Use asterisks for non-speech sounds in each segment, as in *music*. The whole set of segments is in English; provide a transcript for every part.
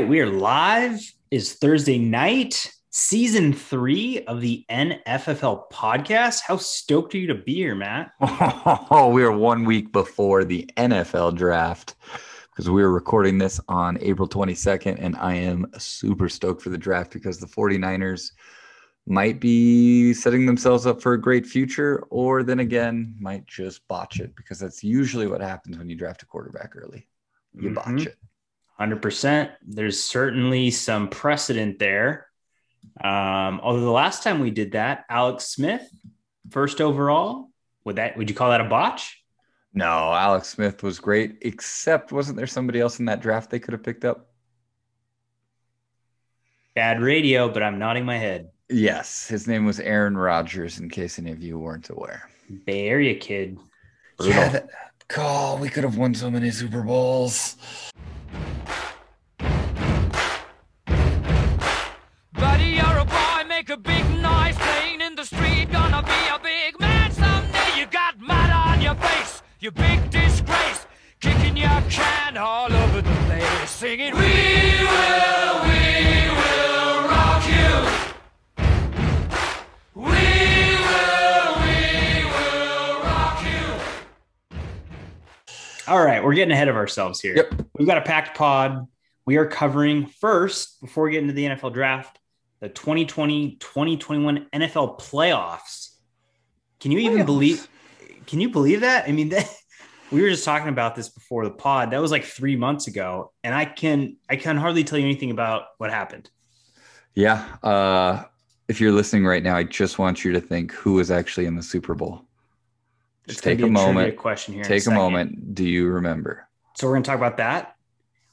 right, we are live. Is Thursday night, season three of the NFFL podcast. How stoked are you to be here, Matt? *laughs* Oh, we are one week before the NFL draft because we are recording this on April 22nd, and I am super stoked for the draft because the 49ers might be setting themselves up for a great future, or then again, might just botch it because that's usually what happens when you draft a quarterback early. You Mhm. botch it. 100%. There's certainly some precedent there. Um, although the last time we did that, Alex Smith, first overall, would that would you call that a botch? No, Alex Smith was great, except wasn't there somebody else in that draft they could have picked up? Bad radio, but I'm nodding my head. Yes, his name was Aaron Rodgers, in case any of you weren't aware. Bay Area kid. Yeah, that, oh, we could have won so many Super Bowls. Buddy, you're a boy, make a big noise playing in the street. Gonna be a big man someday. You got mud on your face, you big disgrace. Kicking your can all over the place, singing, We will, we will rock you. All right, we're getting ahead of ourselves here. Yep. We've got a packed pod. We are covering first, before we get into the NFL draft, the 2020 2021 NFL playoffs. Can you even Playoffs. believe? Can you believe that? I mean, *laughs* that, we were just talking about this before the pod. That was like three months ago, and I can I can hardly tell you anything about what happened. Yeah. Uh, if you're listening right now, I just want you to think who was actually in the Super Bowl. Just take be a moment. Question here. Take a second. moment. Do you remember? So we're going to talk about that.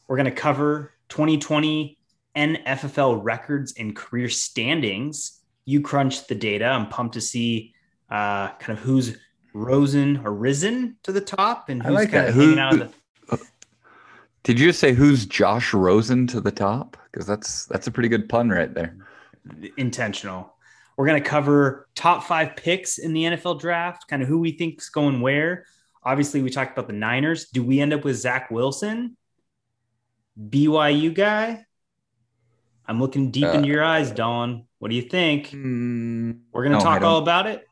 We're going to cover 2020 NFFL records and career standings. You crunched the data. I'm pumped to see uh, kind of who's risen or risen to the top and I who's like kind that. of hanging Who- out of the. Did you just say who's Josh Rosen to the top? Because that's that's a pretty good pun right there. intentional. We're going to cover top five picks in the NFL draft, kind of who we think's going where. Obviously, we talked about the Niners. Do we end up with Zach Wilson, BYU guy? I'm looking deep Uh, into your eyes, Don. What do you think? We're going to No, talk all about it.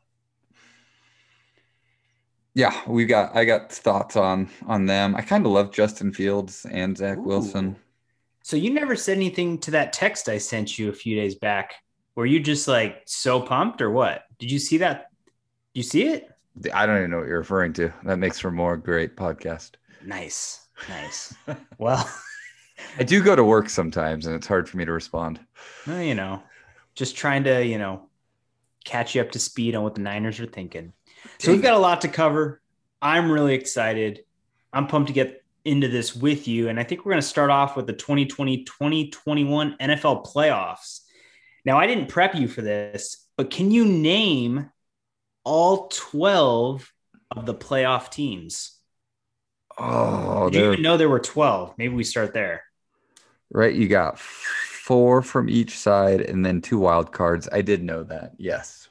Yeah, we got. I got thoughts on on them. I kind of love Justin Fields and Zach Wilson. So you never said anything to that text I sent you a few days back. Were you just like so pumped or what? Did you see that? You see it? I don't even know what you're referring to. That makes for more great podcast. Nice. Nice. *laughs* well, *laughs* I do go to work sometimes, and it's hard for me to respond. well, you know, just trying to, you know, catch you up to speed on what the Niners are thinking. So we've got a lot to cover. I'm really excited. I'm pumped to get into this with you. And I think we're going to start off with the 2020 2021 NFL playoffs. Now, I didn't prep you for this, but can you name all 12 of the playoff teams? Oh, Did you even know there were 12? Maybe we start there. right. You got four from each side, and then two wild cards. I did know that. Yes.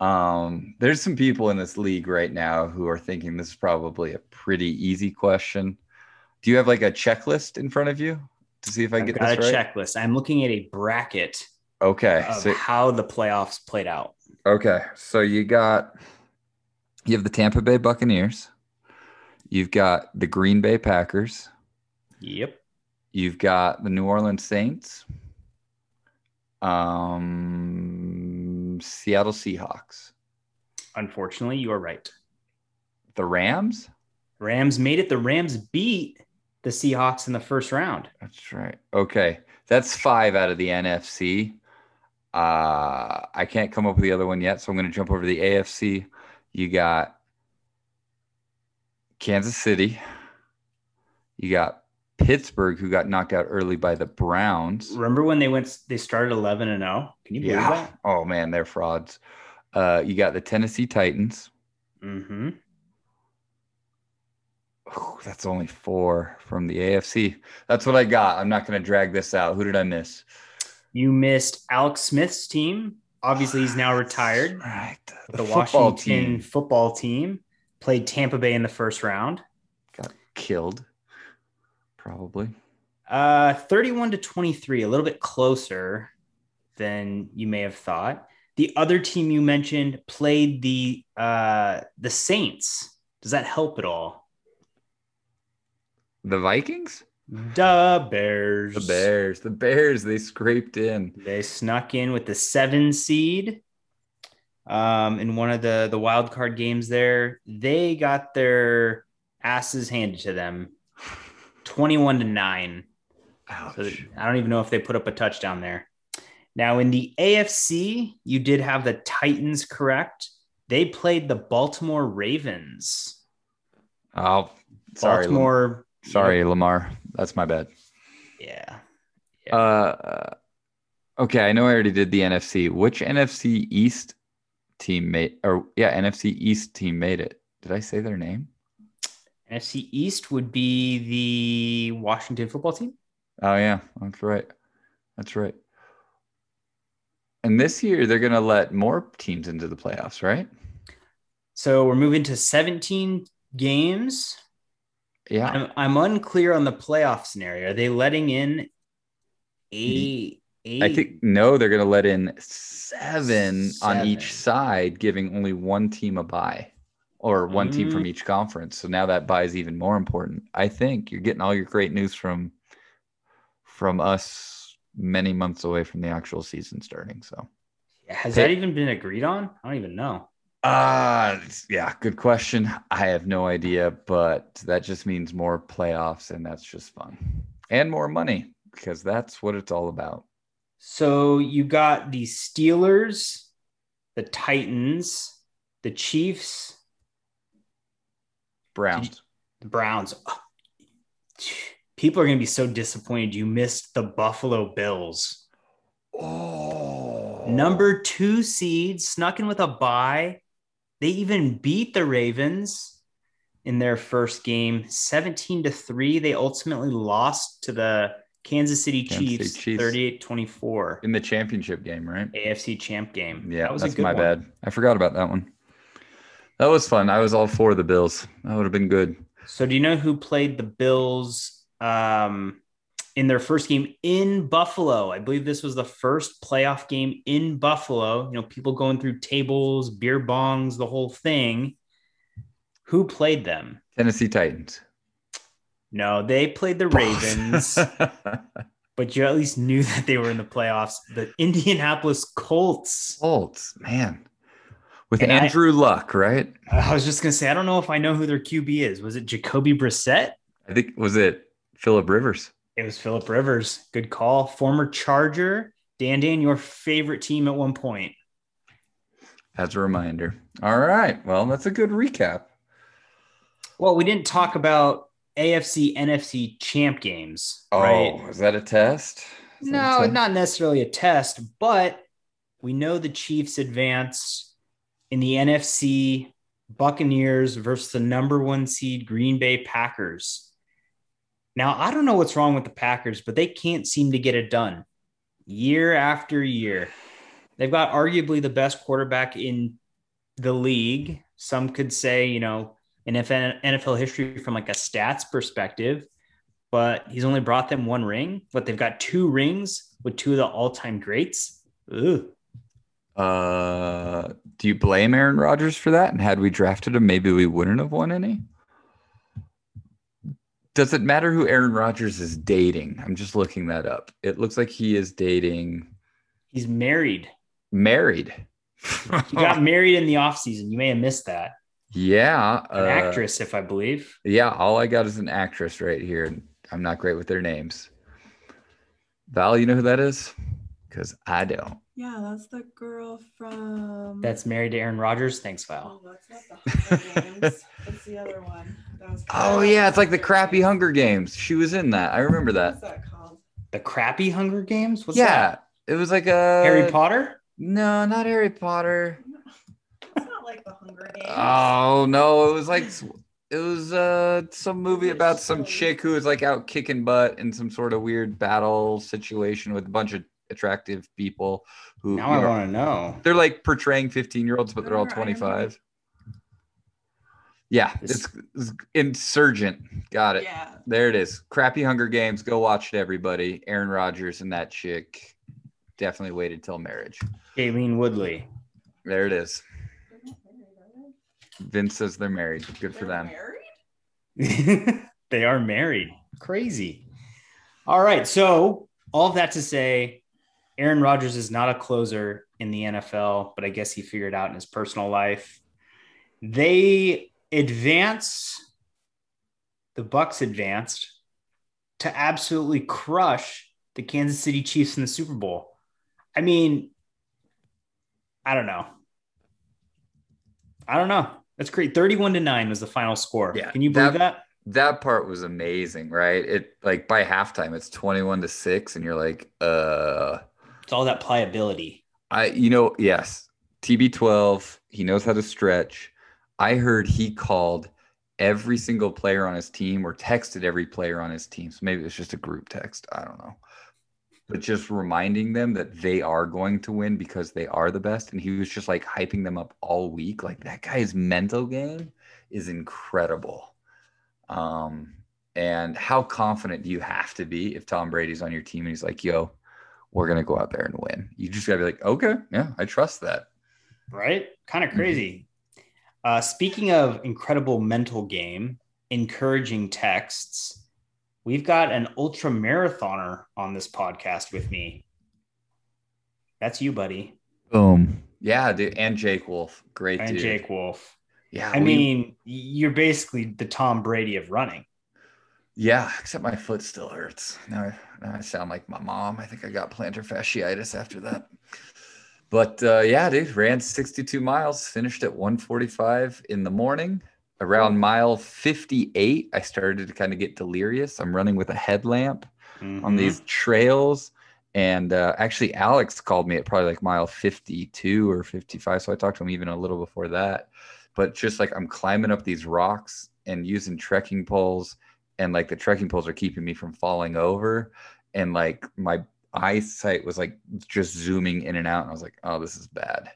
Um, there's some people in this league right now who are thinking this is probably a pretty easy question. Do you have like a checklist in front of you to see if I I've get got this a right? checklist. I'm looking at a bracket Okay. So how the playoffs played out. Okay, so you got you have the Tampa Bay Buccaneers, you've got the Green Bay Packers, Yep. you've got the New Orleans Saints, um, Seattle Seahawks, Unfortunately, you are right. the Rams. Rams made it. The Rams beat the Seahawks in the first round. That's right. Okay, that's five out of the NFC. Uh, I can't come up with the other one yet, so I'm going to jump over to the AFC. You got Kansas City. You got Pittsburgh, who got knocked out early by the Browns. Remember when they went? They started 11 and 0. Can you believe Yeah. Oh man, they're frauds. Uh, you got the Tennessee Titans. Mm-hmm. That's only four from the AFC. That's what I got. I'm not going to drag this out. Who did I miss? You missed Alex Smith's team. Obviously, he's now retired. Right. The, Washington football team played Tampa Bay in the first round. got killed. Probably. Uh, 31 to 23, a little bit closer than you may have thought. The other team you mentioned played the uh, the Saints. Does that help at all? The Vikings? The Bears. The Bears. The Bears. They scraped in. They snuck in with the seven seed um, in one of the the wild card games. There, they got their asses handed to them, twenty-one to nine. Ouch. So I don't even know if they put up a touchdown there. Now in the AFC, you did have the Titans correct. They played the Baltimore Ravens. Oh, sorry. Baltimore. sorry, Lamar. That's my bad. Yeah. Uh, okay. I know I already did the NFC. Which NFC East team made, or yeah, NFC East team made it? Did I say their name? NFC East would be the Washington football team. Oh yeah, that's right. That's right. And this year they're gonna let more teams into the playoffs, right? So we're moving to 17 games. Yeah. I'm, I'm unclear on the playoff scenario. Are they letting in eight? eight? I think no, they're gonna let in seven, on each side, giving only one team a bye. Or one team from Mm. each conference. So now that bye is even more important. I think you're getting all your great news from from us many months away from the actual season starting. So Has Hey. that even been agreed on? I don't even know. Uh yeah, good question. I have no idea, but that just means more playoffs and that's just fun. And more money because that's what it's all about. So you got the Steelers, the Titans, the Chiefs, Browns. the Browns. *sighs* People are going to be so disappointed you missed the Buffalo Bills. Oh. Number two seed, snuck in with a bye. They even beat the Ravens in their first game, 17 to 3. They ultimately lost to the Kansas City Chiefs, Chiefs. 38 24. in the championship game, right? AFC champ game. Yeah, that was that's a good my one. bad. I forgot about that one. That was fun. I was all for the Bills. That would have been good. So, do you know who played the Bills um, in their first game in Buffalo? I believe this was the first playoff game in Buffalo. You know, people going through tables, beer bongs, the whole thing. Who played them? Tennessee Titans. No, they played the Ravens, *laughs* but you at least knew that they were in the playoffs. The Indianapolis Colts. Colts, man. With And I- Andrew Luck, right? I was just gonna say, I don't know if I know who their QB is. Was it Jacoby Brissett? I think was it Philip Rivers. It was Philip Rivers. Good call. Former Charger. Dan Dan, your favorite team at one point. As a reminder. All right. Well, that's a good recap. Well, we didn't talk about AFC, NFC champ games, Oh, right? is that a test? Is that a No, test? not necessarily a test, but we know the Chiefs advance in the NFC Buccaneers versus the number one seed Green Bay Packers. Now, I don't know what's wrong with the Packers, but they can't seem to get it done year after year. They've got arguably the best quarterback in the league. Some could say, you know, in NFL history from like a stats perspective, but he's only brought them one ring. But they've got two rings with two of the all-time greats. Ugh. Uh, do you blame Aaron Rodgers for that? And had we drafted him, maybe we wouldn't have won any. Does it matter who Aaron Rodgers is dating? I'm just looking that up. It looks like he is dating He's married. married. He got *laughs* married in the offseason. You may have missed that. yeah, An uh, actress, if I believe. Yeah, all I got is an actress right here. I'm not great with their names. Val, you know who that is? Because I don't. Yeah, that's the girl from. That's married to Aaron Rodgers. Thanks, Val. Oh, that's not the Hunger Games. It's the other one. That was Oh yeah, it's like the crappy Hunger Games. She was in that. I remember that. What's that called? The crappy Hunger Games? What's yeah, that? it was like a Harry Potter? No, not Harry Potter. It's not like the Hunger Games. Oh no, it was like it was uh some movie about some chick who was like out kicking butt in some sort of weird battle situation with a bunch of attractive people who Now you I know, want to know. they're like portraying 15 year olds but they're all Remember Iron Man? 25 Yeah, it's, it's Insurgent. Got it. Yeah. There it is. Crappy Hunger Games. Go watch it, everybody. Aaron Rodgers and that chick definitely waited till marriage. Shailene Woodley. There it is. Vince says they're married. Good for They're them. Married? *laughs* they are married. Crazy. All right. So, all of that to say, Aaron Rodgers is not a closer in the NFL, but I guess he figured out in his personal life. They advance, the Bucs advanced to absolutely crush the Kansas City Chiefs in the Super Bowl. I mean, I don't know. I don't know. That's great. 31 to 9 was the final score. Yeah, Can you believe that- that? That part was amazing, right? It like by halftime, it's 21 to 6, and you're like, uh It's all that pliability. I you know, yes. TB12, he knows how to stretch. I heard he called every single player on his team or texted every player on his team. So maybe it's just a group text. I don't know. But just reminding them that they are going to win because they are the best. And he was just like hyping them up all week. Like that guy's mental game is incredible. Um, and how confident do you have to be if Tom Brady's on your team and he's like, yo, we're gonna go out there and win. You just gotta be like, okay, yeah, I trust that. right? Kind Mm-hmm. of crazy. Uh, speaking of incredible mental game, encouraging texts, we've got an ultra marathoner on this podcast with me. That's you, buddy, Boom. Yeah, dude. And Jake Wolf. Great and dude. Jake Wolf. Yeah. I we- mean, you're basically the Tom Brady of running. yeah, except my foot still hurts. Now, I- now I sound like my mom. I think I got plantar fasciitis after that. But uh, yeah, dude, ran 62 miles, finished at 145 in the morning. Around mile 58, I started to kind of get delirious. I'm running with a headlamp. on Mhm. these trails. And uh, actually, Alex called me at probably like mile 52 or 55. So I talked to him even a little before that. But just like I'm climbing up these rocks and using trekking poles, and like the trekking poles are keeping me from falling over. And like my eyesight was like just zooming in and out. And I was like, oh, this is bad.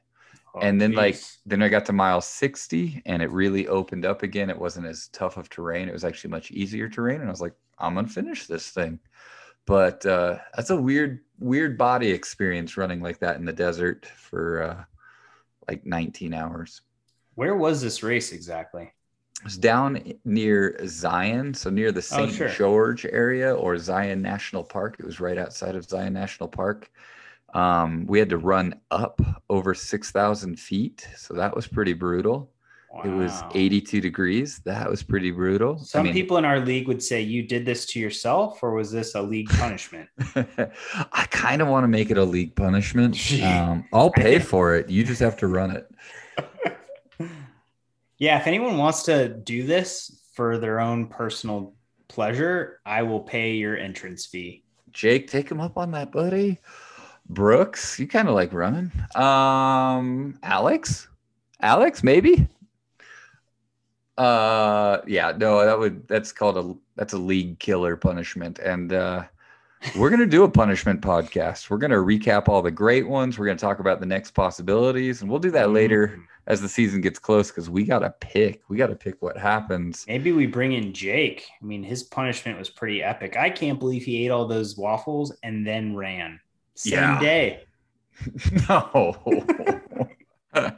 Oh, and then like then I got to mile 60 and it really opened up again. It wasn't as tough of terrain. It was actually much easier terrain. And I was like, I'm gonna finish this thing. But uh that's a weird, weird body experience running like that in the desert for uh like 19 hours. where was this race exactly? It was down near Zion, so near the St. Oh, sure. George area or Zion National Park. It was right outside of Zion National Park. Um, we had to run up over 6,000 feet. So that was pretty brutal. It was 82 degrees. That was pretty brutal. I Some mean, people in our league would say you did this to yourself, or was this a league punishment? *laughs* I kind of want to make it a league punishment. *laughs* Um, I'll pay for it. You just have to run it. *laughs* yeah, if anyone wants to do this for their own personal pleasure, I will pay your entrance fee. Jake, take him up on that, buddy. Brooks, you kind of like running. Um, Alex, Alex, maybe. Uh, yeah, no, that would that's called a that's a league killer punishment, and uh, we're gonna do a punishment podcast. We're gonna recap all the great ones. We're gonna talk about the next possibilities, and we'll do that later Mm. as the season gets close because we gotta pick. We gotta pick what happens. Maybe we bring in Jake. I mean, his punishment was pretty epic. I can't believe he ate all those waffles and then ran. Same Yeah. day. *laughs* No. *laughs*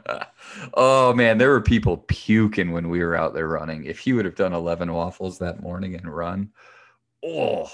oh man, there were people puking when we were out there running. If he would have done 11 waffles that morning and run, oh,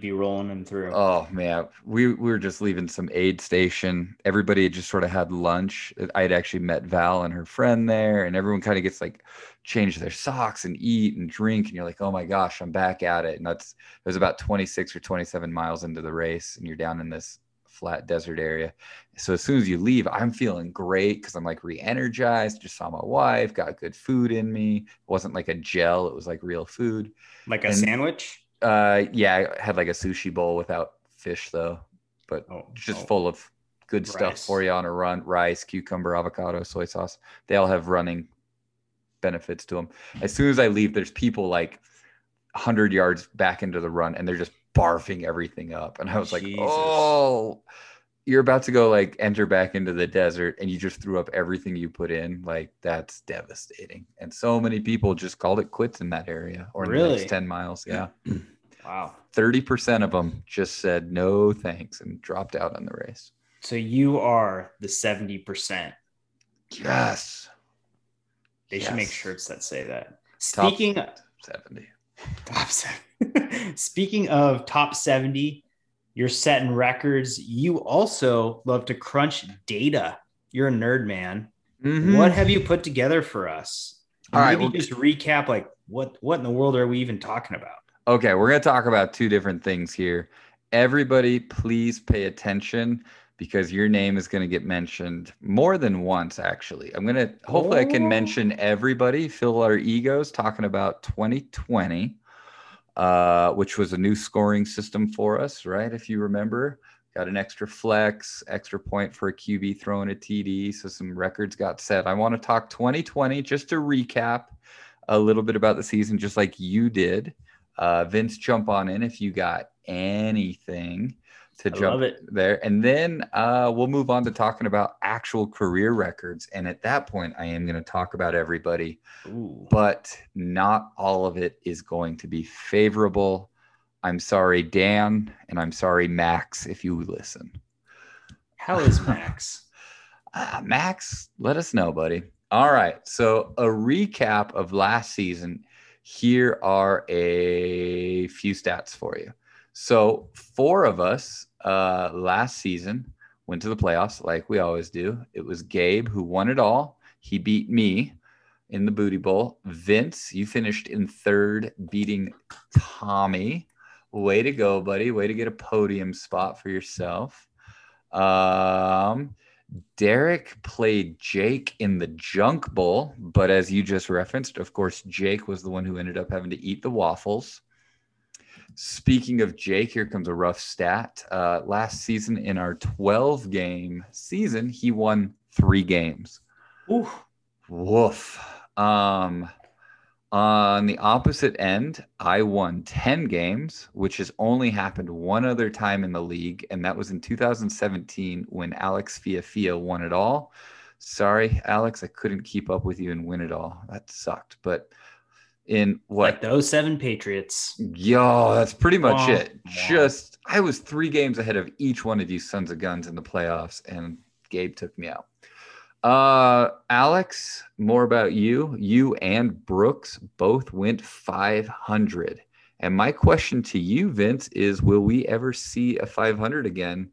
be rolling them through. oh man, we, we were just leaving some aid station. Everybody had just sort of had lunch. I had actually met Val and her friend there, and everyone kind of gets like change their socks and eat and drink. And you're like, oh my gosh, I'm back at it. And that's it was about 26 or 27 miles into the race, and you're down in this flat desert area. So as soon as you leave, I'm feeling great because I'm like re-energized. Just saw my wife, got good food in me. It wasn't like a gel, it was like real food. like a and- sandwich. Uh yeah, I had like a sushi bowl without fish though, but Oh, just oh. full of good stuff for you on a run. Rice, cucumber, avocado, soy sauce. They all have running benefits to them. As soon as I leave, there's people like 100 yards back into the run and they're just barfing everything up. And I was like, Jesus. oh, you're about to go like enter back into the desert and you just threw up everything you put in, like that's devastating. And so many people just called it quits in that area or in the next 10 miles. Yeah. *clears throat* Wow. 30% of them just said no thanks and dropped out on the race. So you are the 70%. Yes. They should make shirts that say that. Top Speaking 70. top seven. *laughs* Speaking of top 70, you're setting records. You also love to crunch data. You're a nerd, man. Mhm. What have you put together for us? All right, Maybe well- just recap like what what in the world are we even talking about? Okay, we're going to talk about two different things here. Everybody, please pay attention because your name is going to get mentioned more than once, actually. I'm going to, hopefully, I can Oh. mention everybody, fill our egos, talking about 2020, uh, which was a new scoring system for us, right? If you remember, got an extra flex, extra point for a QB throwing a TD. So some records got set. I want to talk 2020 just to recap a little bit about the season, just like you did. Uh, Vince, jump on in if you got anything to jump there. And then uh, we'll move on to talking about actual career records. And at that point, I am going to talk about everybody, Ooh. but not all of it is going to be favorable. I'm sorry, Dan, and I'm sorry, Max, if you listen. How is *laughs* Max? Uh, Max, let us know, buddy. All right. So, a recap of last season. Here are a few stats for you. So, four of us uh, last season went to the playoffs like we always do. It was Gabe who won it all. He beat me in the Booty Bowl. Vince, you finished in third, beating Tommy. Way to go, buddy. Way to get a podium spot for yourself. Um, Derek played Jake in the Junk Bowl, but as you just referenced, of course, Jake was the one who ended up having to eat the waffles. Speaking of Jake, here comes a rough stat. Uh, last season, in our 12 game season, he won three games. Ooh. Woof. Um, on the opposite end, I won 10 games, which has only happened one other time in the league, and that was in 2017 when Alex Fiafia won it all. Sorry, Alex, I couldn't keep up with you and win it all. That sucked. But in what? Like those seven Patriots. Yo, that's pretty much it. Just I was three games ahead of each one of you sons of guns in the playoffs, and Gabe took me out. Uh, Alex, more about you. You and Brooks both went 500. And my question to you, Vince, is will we ever see a 500 again,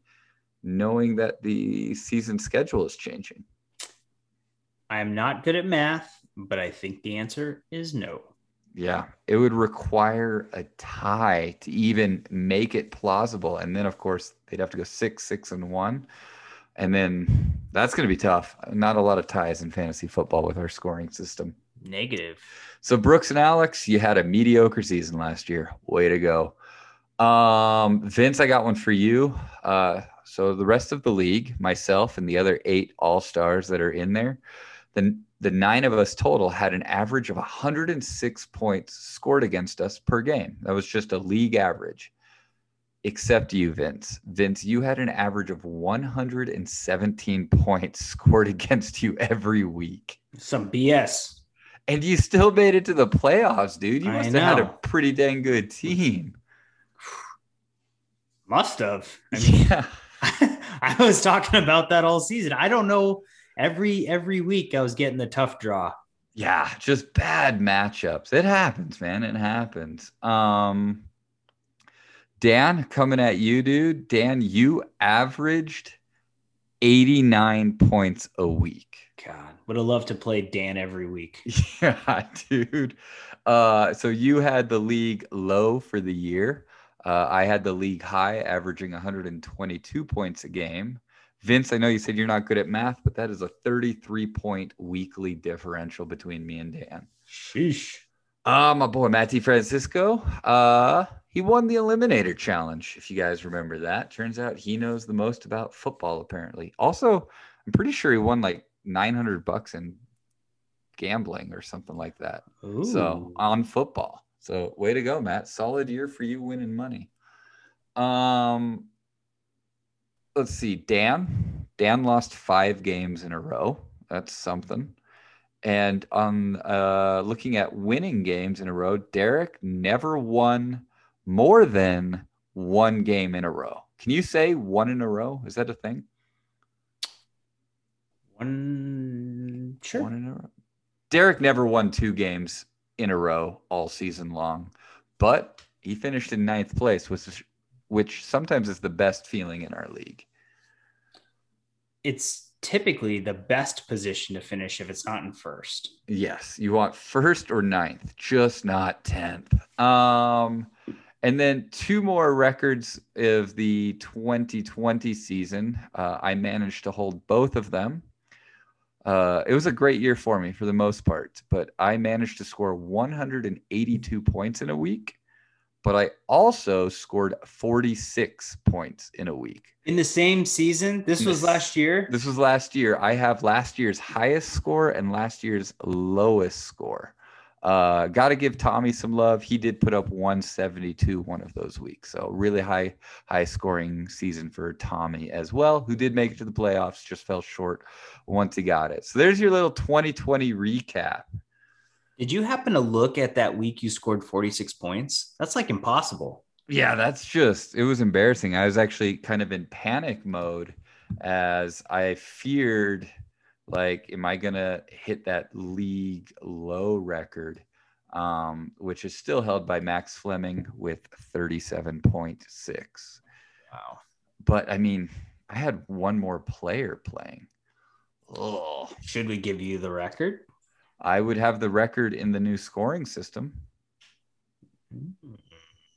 knowing that the season schedule is changing? I am not good at math, but I think the answer is no. Yeah, it would require a tie to even make it plausible. And then, of course, they'd have to go six, six, and one. And then that's going to be tough. Not a lot of ties in fantasy football with our scoring system. Negative. So, Brooks and Alex, you had a mediocre season last year. Way to go. Um, Vince, I got one for you. Uh, so, the rest of the league, myself and the other eight all stars that are in there, then the nine of us total had an average of 106 points scored against us per game. That was just a league average. Except you, Vince. Vince, you had an average of 117 points *laughs* scored against you every week. Some BS. And you still made it to the playoffs, dude. You must have had a pretty dang good team. *sighs* Must have. I mean, Yeah. *laughs* I was talking about that all season. I don't know. Every every week I was getting the tough draw. Yeah, just bad matchups. It happens, man. It happens. Um Dan, coming at you, dude. Dan, you averaged 89 points a week. God, would have loved to play Dan every week. *laughs* Yeah, dude. Uh, so you had the league low for the year. Uh, I had the league high, averaging 122 points a game. Vince, I know you said you're not good at math, but that is a 33 point weekly differential between me and Dan. Sheesh. Uh, my boy Matt DeFrancisco, uh, he won the Eliminator Challenge, if you guys remember that. Turns out he knows the most about football, apparently. Also, I'm pretty sure he won like 900 bucks in gambling or something like that. So on football. So way to go, Matt. Solid year for you winning money. Um let's see. Dan. Dan lost five games in a row. That's something. And on uh, looking at winning games in a row, Derek never won more than one game in a row. Can you say one in a row? Is that a thing? One, sure. One in a row. Derek never won two games in a row all season long, but he finished in ninth place, which is, which sometimes is the best feeling in our league. It's typically the best position to finish if it's not in first. Yes, you want first or ninth, just not tenth. Um, and then two more records of the 2020 season. Uh, I managed to hold both of them. Uh, it was a great year for me for the most part, but I managed to score 182 points in a week. But I also scored 46 points in a week. In the same season, this was Yes. last year. This was last year. I have last year's highest score and last year's lowest score. Uh, Got to give Tommy some love. He did put up 172 one of those weeks. So really high, high scoring season for Tommy as well, who did make it to the playoffs, just fell short once he got it. So there's your little 2020 recap. Did you happen to look at that week you scored 46 points? That's like impossible. Yeah, that's just it was embarrassing. I was actually kind of in panic mode as I feared like am I going to hit that league low record um which is still held by Max Fleming with 37.6. Wow. But I mean, I had one more player playing. Oh, Should we give you the record? I would have the record in the new scoring system.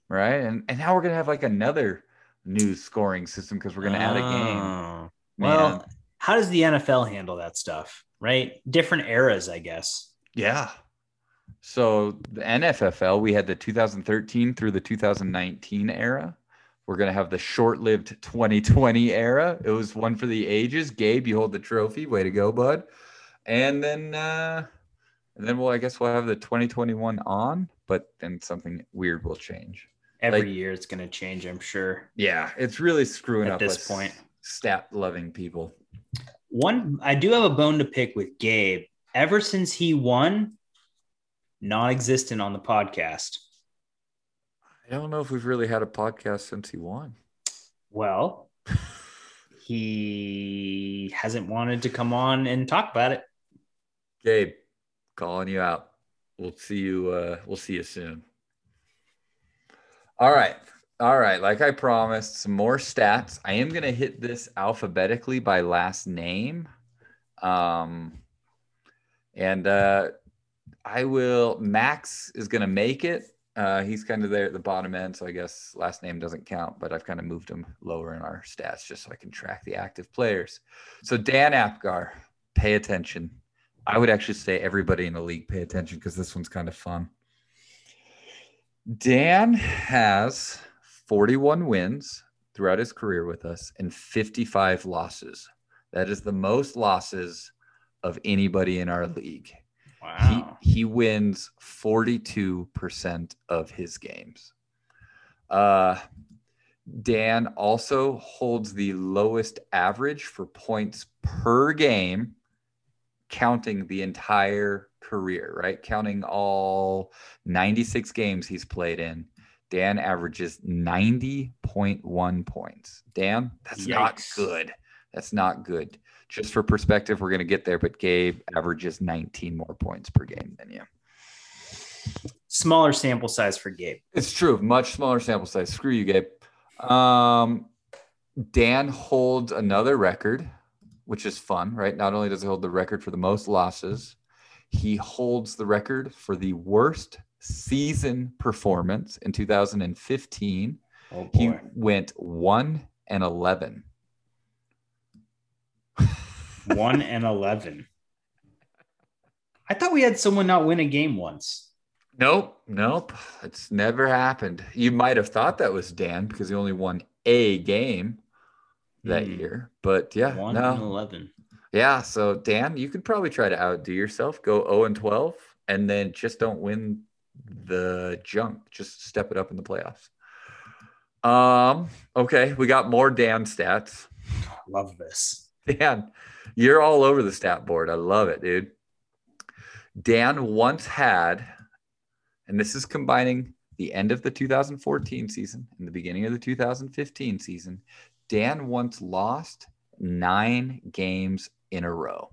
right? And and now we're gonna have like another new scoring system because we're gonna add a game. Oh. Man. Well, how does the NFL handle that stuff? Right? Different eras, I guess. yeah. So the NFFL, we had the 2013 through the 2019 era. We're gonna have the short-lived 2020 era. It was one for the ages. Gabe, you hold the trophy. Way to go, bud. And then uh and then well, I guess we'll have the 2021 on, but then something weird will change. Every Like- year it's going to change, I'm sure. Yeah, it's really screwing At up this point. stat loving people. One, I do have a bone to pick with Gabe. Ever since he won, non existent on the podcast. I don't know if we've really had a podcast since he won. Well, *laughs* he hasn't wanted to come on and talk about it. Gabe, calling you out. We'll see you. Uh, we'll see you soon. All right. All right. Like I promised, some more stats. I am going to hit this alphabetically by last name. Um, and uh, I will, Max is going to make it. Uh, he's kind of there at the bottom end. So I guess last name doesn't count, but I've kind of moved him lower in our stats just so I can track the active players. So Dan Apgar, pay attention. I would actually say everybody in the league pay attention because this one's kind of fun. Dan has 41 wins throughout his career with us and 55 losses. That is the most losses of anybody in our league. Wow. He he wins 42% of his games. Uh Dan also holds the lowest average for points per game counting the entire career, right? Counting all 96 games he's played in. Dan averages 90.1 points. Dan, that's not good. That's not good. Just for perspective, we're going to get there, but Gabe averages 19 more points per game than you. Smaller sample size for Gabe. It's true. Much smaller sample size. Screw you, Gabe. Um, Dan holds another record, which is fun, right? Not only does he hold the record for the most losses, he holds the record for the worst season performance in 2015. Oh He went 1 and 11. *laughs* One and 11. I thought we had someone not win a game once. Nope, nope. It's never happened. You might have thought that was Dan because he only won a game that Hmm. year. But yeah, One no. and 11. Yeah, so Dan, you could probably try to outdo yourself. Go 0 and 12 and then just don't win the junk. Just step it up in the playoffs. Um, okay, we got more Dan stats. love this. *laughs* Dan, you're all over the stat board. I love it, dude. Dan once had, and this is combining the end of the 2014 season and the beginning of the 2015 season. Dan once lost nine games in a row.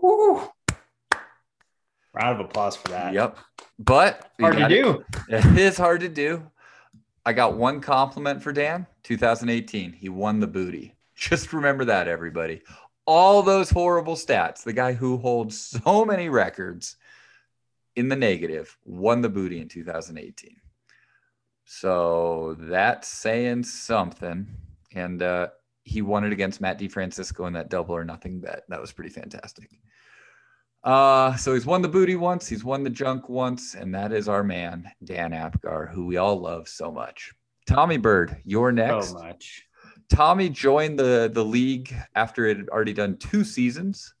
Whew. Round of applause for that. Yep. But Hard to gotta- do. *laughs* It is hard to do. I got one compliment for Dan 2018. He won the booty. *laughs* Just remember that, everybody. All those horrible stats. The guy who holds so many records in the negative won the booty in 2018. So that's saying something. And uh, he won it against Matt DeFrancisco in that double or nothing bet. That was pretty fantastic. Uh, so he's won the booty once, he's won the junk once, and that is our man, Dan Apgar, who we all love so much. Tommy Bird, you're next. So much. Tommy joined the the league after it had already done two seasons.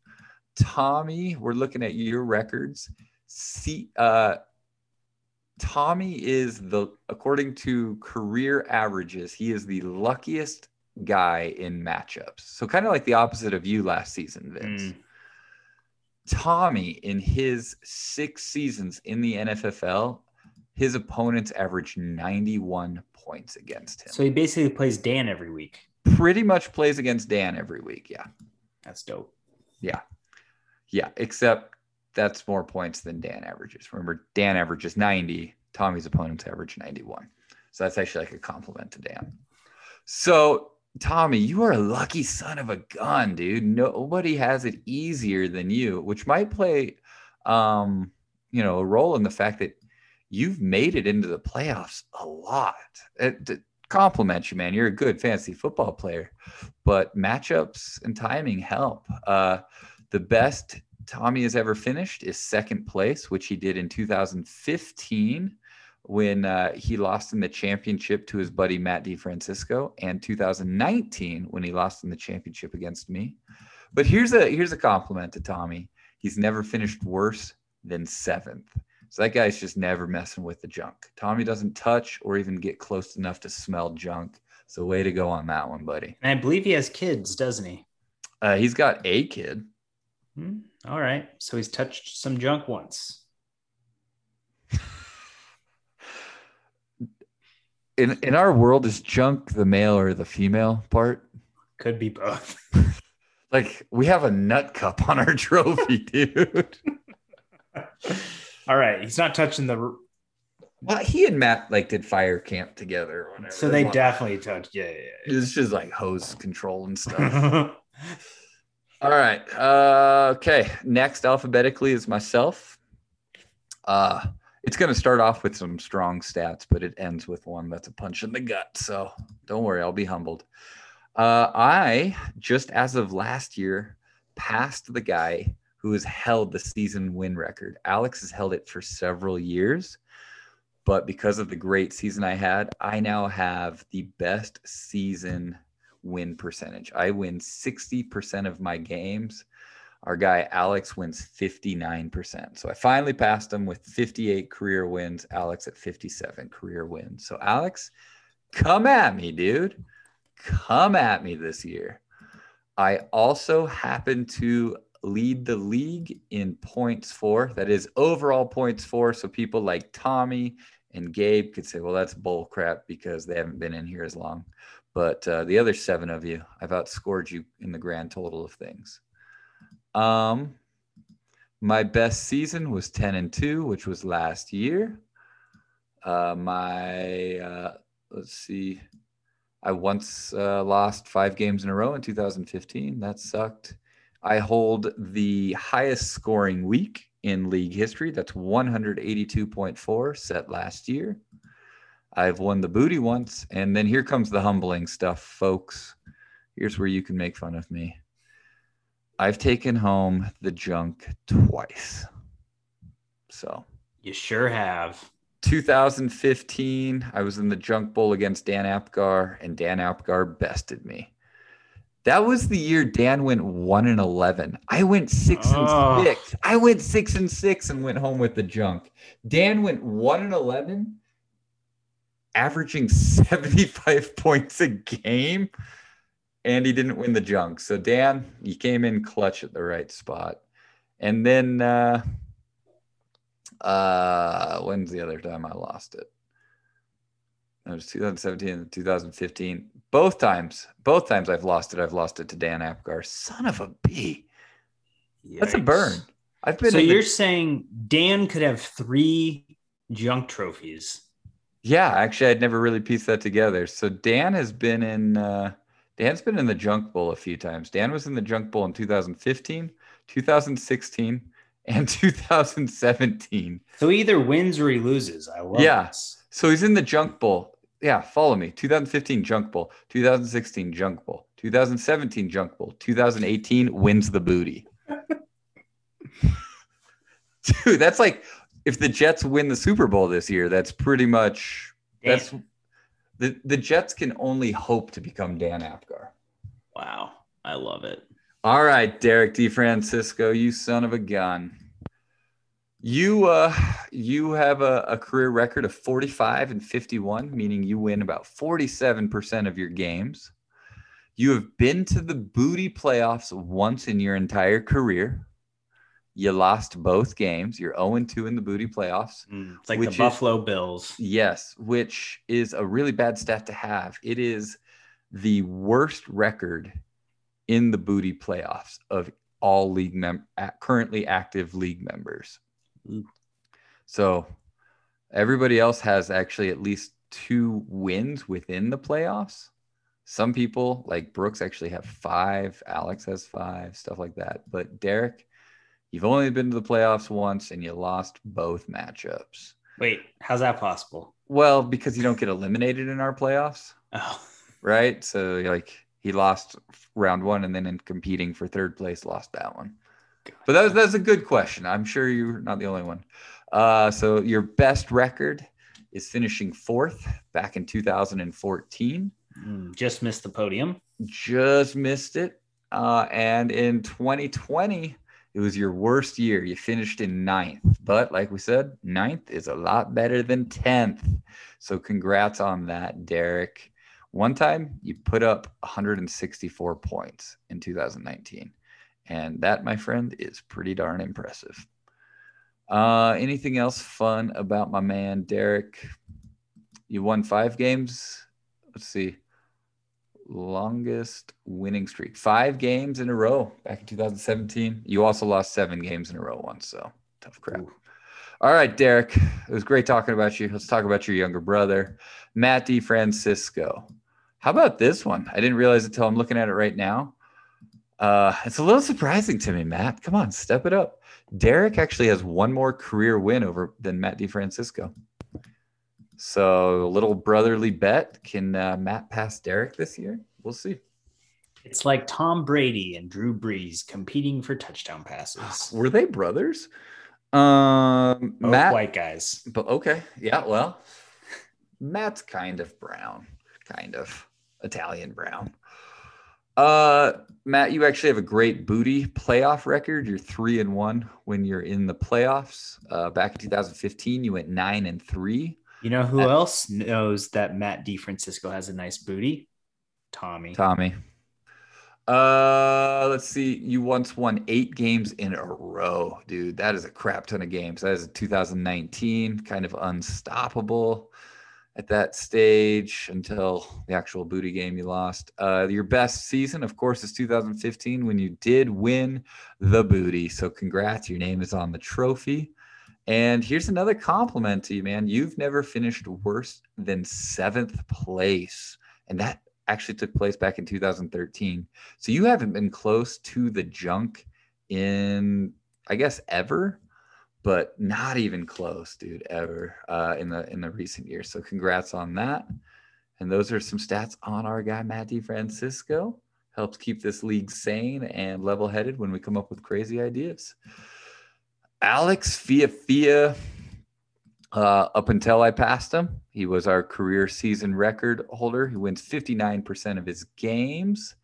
Tommy, we're looking at your records. See, uh, Tommy is the according to career averages, he is the luckiest guy in matchups. So kind of like the opposite of you last season, Vince. Mm. Tommy, in his six seasons in the NFFL, his opponents averaged 91 points against him. So he basically plays Dan every week. Pretty much plays against Dan every week. Yeah. That's dope. Yeah. Yeah. Except that's more points than Dan averages. Remember, Dan averages 90, Tommy's opponents average 91. So that's actually like a compliment to Dan. So, Tommy, you are a lucky son of a gun, dude. Nobody has it easier than you, which might play, um, you know, a role in the fact that you've made it into the playoffs a lot. It, it compliments you, man. You're a good fantasy football player, but matchups and timing help. Uh, the best Tommy has ever finished is second place, which he did in 2015 when uh, he lost in the championship to his buddy Matt DeFrancisco, and 2019 when he lost in the championship against me. But here's a here's a compliment to Tommy. He's never finished worse than seventh. So that guy's just never messing with the junk. Tommy doesn't touch or even get close enough to smell junk. So way to go on that one, buddy. And I believe he has kids, doesn't he? Uh, he's got a kid. Hmm. All right. So he's touched some junk once. *laughs* in in our world is junk the male or the female part Could be both. *laughs* like we have a nut cup on our trophy *laughs* dude All right. He's not touching the. well he and matt like did fire camp together So they definitely touched. Yeah, yeah. it's just like hose control and stuff yeah. All right uh okay next alphabetically is myself. Uh it's going to start off with some strong stats but it ends with one that's a punch in the gut so don't worry i'll be humbled. Uh i just as of last year passed the guy who has held the season win record. Alex has held it for several years but because of the great season i had i now have the best season win percentage i win 60% of my games our guy Alex wins 59%. So I finally passed him with 58 career wins, Alex at 57 career wins. So Alex, come at me, dude. Come at me this year. I also happen to lead the league in points for, that is overall points for. So people like Tommy and Gabe could say, well, that's bull crap because they haven't been in here as long. But uh, the other seven of you, I've outscored you in the grand total of things. Um, my best season was 10 and 2, which was last year. Uh, my, uh, let's see, I once uh, lost five games in a row in 2015. That sucked. I hold the highest scoring week in league history. That's 182.4, set last year. I've won the booty once. And then here comes the humbling stuff, folks. Here's where you can make fun of me. I've taken home the junk twice. So you sure have. 2015, I was in the junk bowl against Dan Apgar, and Dan Apgar bested me. That was the year Dan went one and eleven. I went six Oh. and six. I went six and six and went home with the junk. Dan went one and eleven, averaging *laughs* 75 points a game. and he didn't win the junk. So Dan, you came in clutch at the right spot. And then uh uh when's the other time I lost it? It was 2017 and 2015. Both times, both times I've lost it, I've lost it to Dan Apgar. Son of a b. That's a burn. I've been So you're saying Dan could have three junk trophies? Yeah, actually, I'd never really pieced that together. So Dan has been in uh, Dan's been in the Junk Bowl a few times. Dan was in the Junk Bowl in 2015, 2016, *laughs* and 2017. So he either wins or he loses. I love Yeah. this. So he's in the Junk Bowl. Yeah, follow me. 2015 Junk Bowl, 2016 Junk Bowl, 2017 Junk Bowl, 2018 wins the booty. *laughs* Dude, that's like if the Jets win the Super Bowl this year, that's pretty much Dan. that's the the Jets can only hope to become Dan Apgar. wow. I love it. All right, Derek DeFrancisco, you son of a gun. You uh you have a, a career record of 45 and 51, meaning you win about 47% of your games. You have been to the booty playoffs once in your entire career. You lost both games. You're 0-2 in the booty playoffs. Mm, It's like the is- Buffalo Bills. Yes, which is a really bad stat to have. It is the worst record in the booty playoffs of all league mem- currently active league members. Ooh. So everybody else has actually at least two wins within the playoffs. Some people like Brooks actually have five, Alex has five, stuff like that. But Derek, you've only been to the playoffs once and you lost both matchups. Wait, how's that possible? Well, because you don't get eliminated in our playoffs, *laughs* Oh, right? So like he lost round one and then in competing for third place lost that one. But that was that's a good question. I'm sure you're not the only one. Uh, so your best record is finishing fourth back in 2014. Mm, just missed the podium. Just missed it. Uh, and in 2020, it was your worst year. You finished in ninth. But like we said, ninth is a lot better than 10th. So congrats on that, Derek. One time you put up 164 points in 2019. And that, my friend, is pretty darn impressive. Uh, anything else fun about my man, Derek? You won five games. Let's see longest winning streak. Five games in a row back in 2017 you also lost seven games in a row once so tough crap. Ooh. all right derek it was great talking about you. Let's talk about your younger brother matt Francisco. how about this one? I didn't realize it until i'm looking at it right now. Uh, it's a little surprising to me matt. Come on step it up. Derek actually has one more career win over than matt DeFrancisco. So, a little brotherly bet. Can uh, Matt pass Derek this year? We'll see. It's like Tom Brady and Drew Brees competing for touchdown passes. *gasps* Were they brothers? Um, Both Matt. white guys. But okay, yeah. Well, Matt's kind of brown, kind of Italian brown. Uh, Matt, you actually have a great booty playoff record. You're three and one when you're in the playoffs. Uh, back in 2015, you went nine and three. You know who Uh, else knows that Matt DeFrancisco has a nice booty? Tommy. Tommy. Uh, let's see. You once won eight games in a row, dude. That is a crap ton of games. That is 2019, kind of unstoppable at that stage until the actual booty game you lost. Uh, your best season, of course, is 2015 when you did win the booty. So, congrats. Your name is on the trophy. And here's another compliment to you, man. You've never finished worse than seventh place. And that actually took place back in 2013. So you haven't been close to the junk in, I guess, ever, but not even close, dude, ever uh, in the in the recent years. So congrats on that. And those are some stats on our guy Matt Francisco. Helps keep this league sane and level-headed when we come up with crazy ideas. Alex Fiafia, uh, up until I passed him, he was our career season record holder. He wins 59% of his games.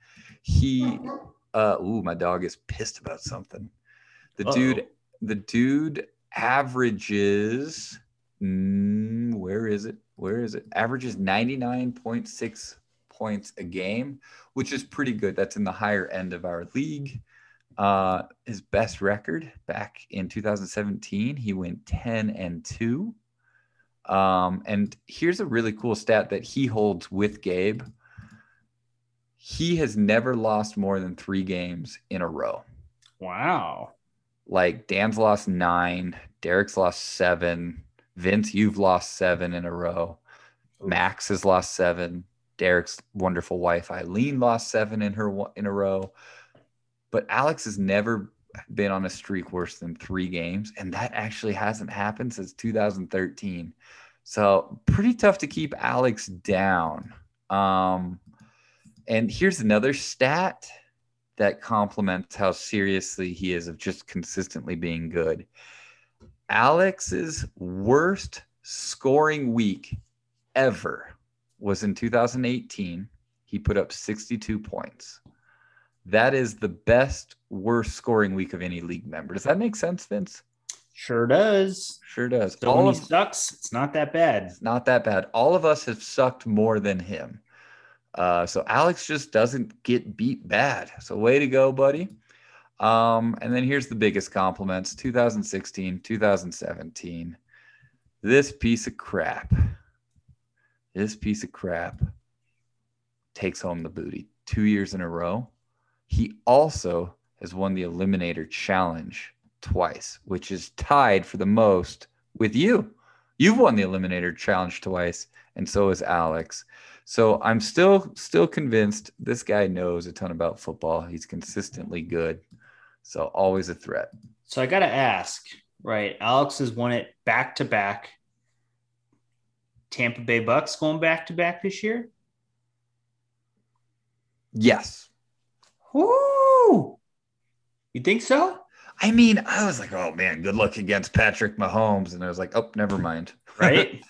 He, uh, ooh, my dog is pissed about something. The Uh-oh. dude, the dude averages, mm, where is it? Where is it? Averages 99.6 points a game, which is pretty good. That's in the higher end of our league. Uh, his best record back in 2017, he went 10 and 2. Um, and here's a really cool stat that he holds with Gabe. He has never lost more than three games in a row. Wow. Like Dan's lost nine, Derek's lost seven, Vince, you've lost seven in a row. Max has lost seven. Derek's wonderful wife Eileen lost seven in her in a row. But Alex has never been on a streak worse than three games, and that actually hasn't happened since 2013. So pretty tough to keep Alex down. Um, and here's another stat that complements how seriously he is of just consistently being good. Alex's worst scoring week ever was in 2018. He put up 62 points. That is the best worst scoring week of any league member. Does that make sense, Vince? Sure does. Sure does. So All of, sucks, it's not that bad. it's not that bad. All of us have sucked more than him. Uh, so Alex just doesn't get beat bad. So way to go, buddy. Um, and then here's the biggest compliments 2016, 2017. This piece of crap, this piece of crap takes home the booty two years in a row. He also has won the Eliminator Challenge twice, which is tied for the most with you. You've won the Eliminator Challenge twice, and so has Alex. So I'm still still convinced this guy knows a ton about football. He's consistently good. So always a threat. So I got to ask, right? Alex has won it back to back. Tampa Bay Bucs going back to back this year. Yes. Woo! You think so? I mean, I was like, oh man, good luck against Patrick Mahomes. And I was like, oh, never mind. *laughs* Right?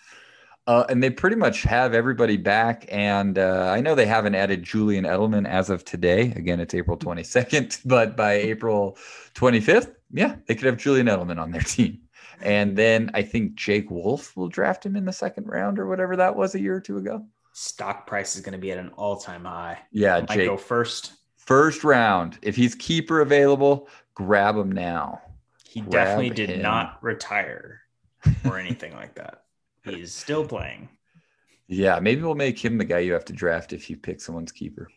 Uh, and they pretty much have everybody back. And uh, I know they haven't added Julian Edelman as of today. Again, it's April 22nd, *laughs* but by April 25th, yeah, they could have Julian Edelman on their team. And then I think Jake Wolf will draft him in the second round or whatever that was a year or two ago. Stock price is going to be at an all time high. Yeah, Might Jake, go first. First round. If he's keeper available, grab him now. He Grab definitely did him. not retire or *laughs* anything like that. He's still playing. Yeah, maybe we'll make him the guy you have to draft if you pick someone's keeper.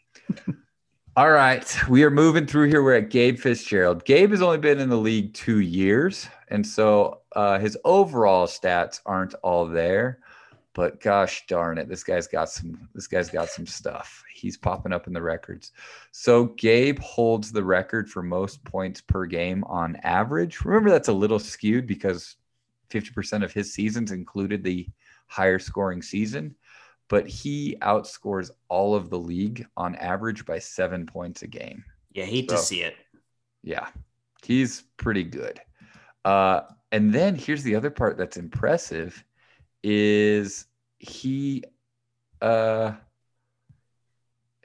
*laughs* All right, we are moving through here. We're at Gabe Fitzgerald. Gabe has only been in the league two years, and so uh, his overall stats aren't all there. But gosh darn it, this guy's got some. This guy's got some stuff. He's popping up in the records. So Gabe holds the record for most points per game on average. Remember, that's a little skewed because 50% of his seasons included the higher scoring season, but he outscores all of the league on average by seven points a game. Yeah, hate So- to see it. Yeah, he's pretty good. Uh, and then here's the other part that's impressive is he uh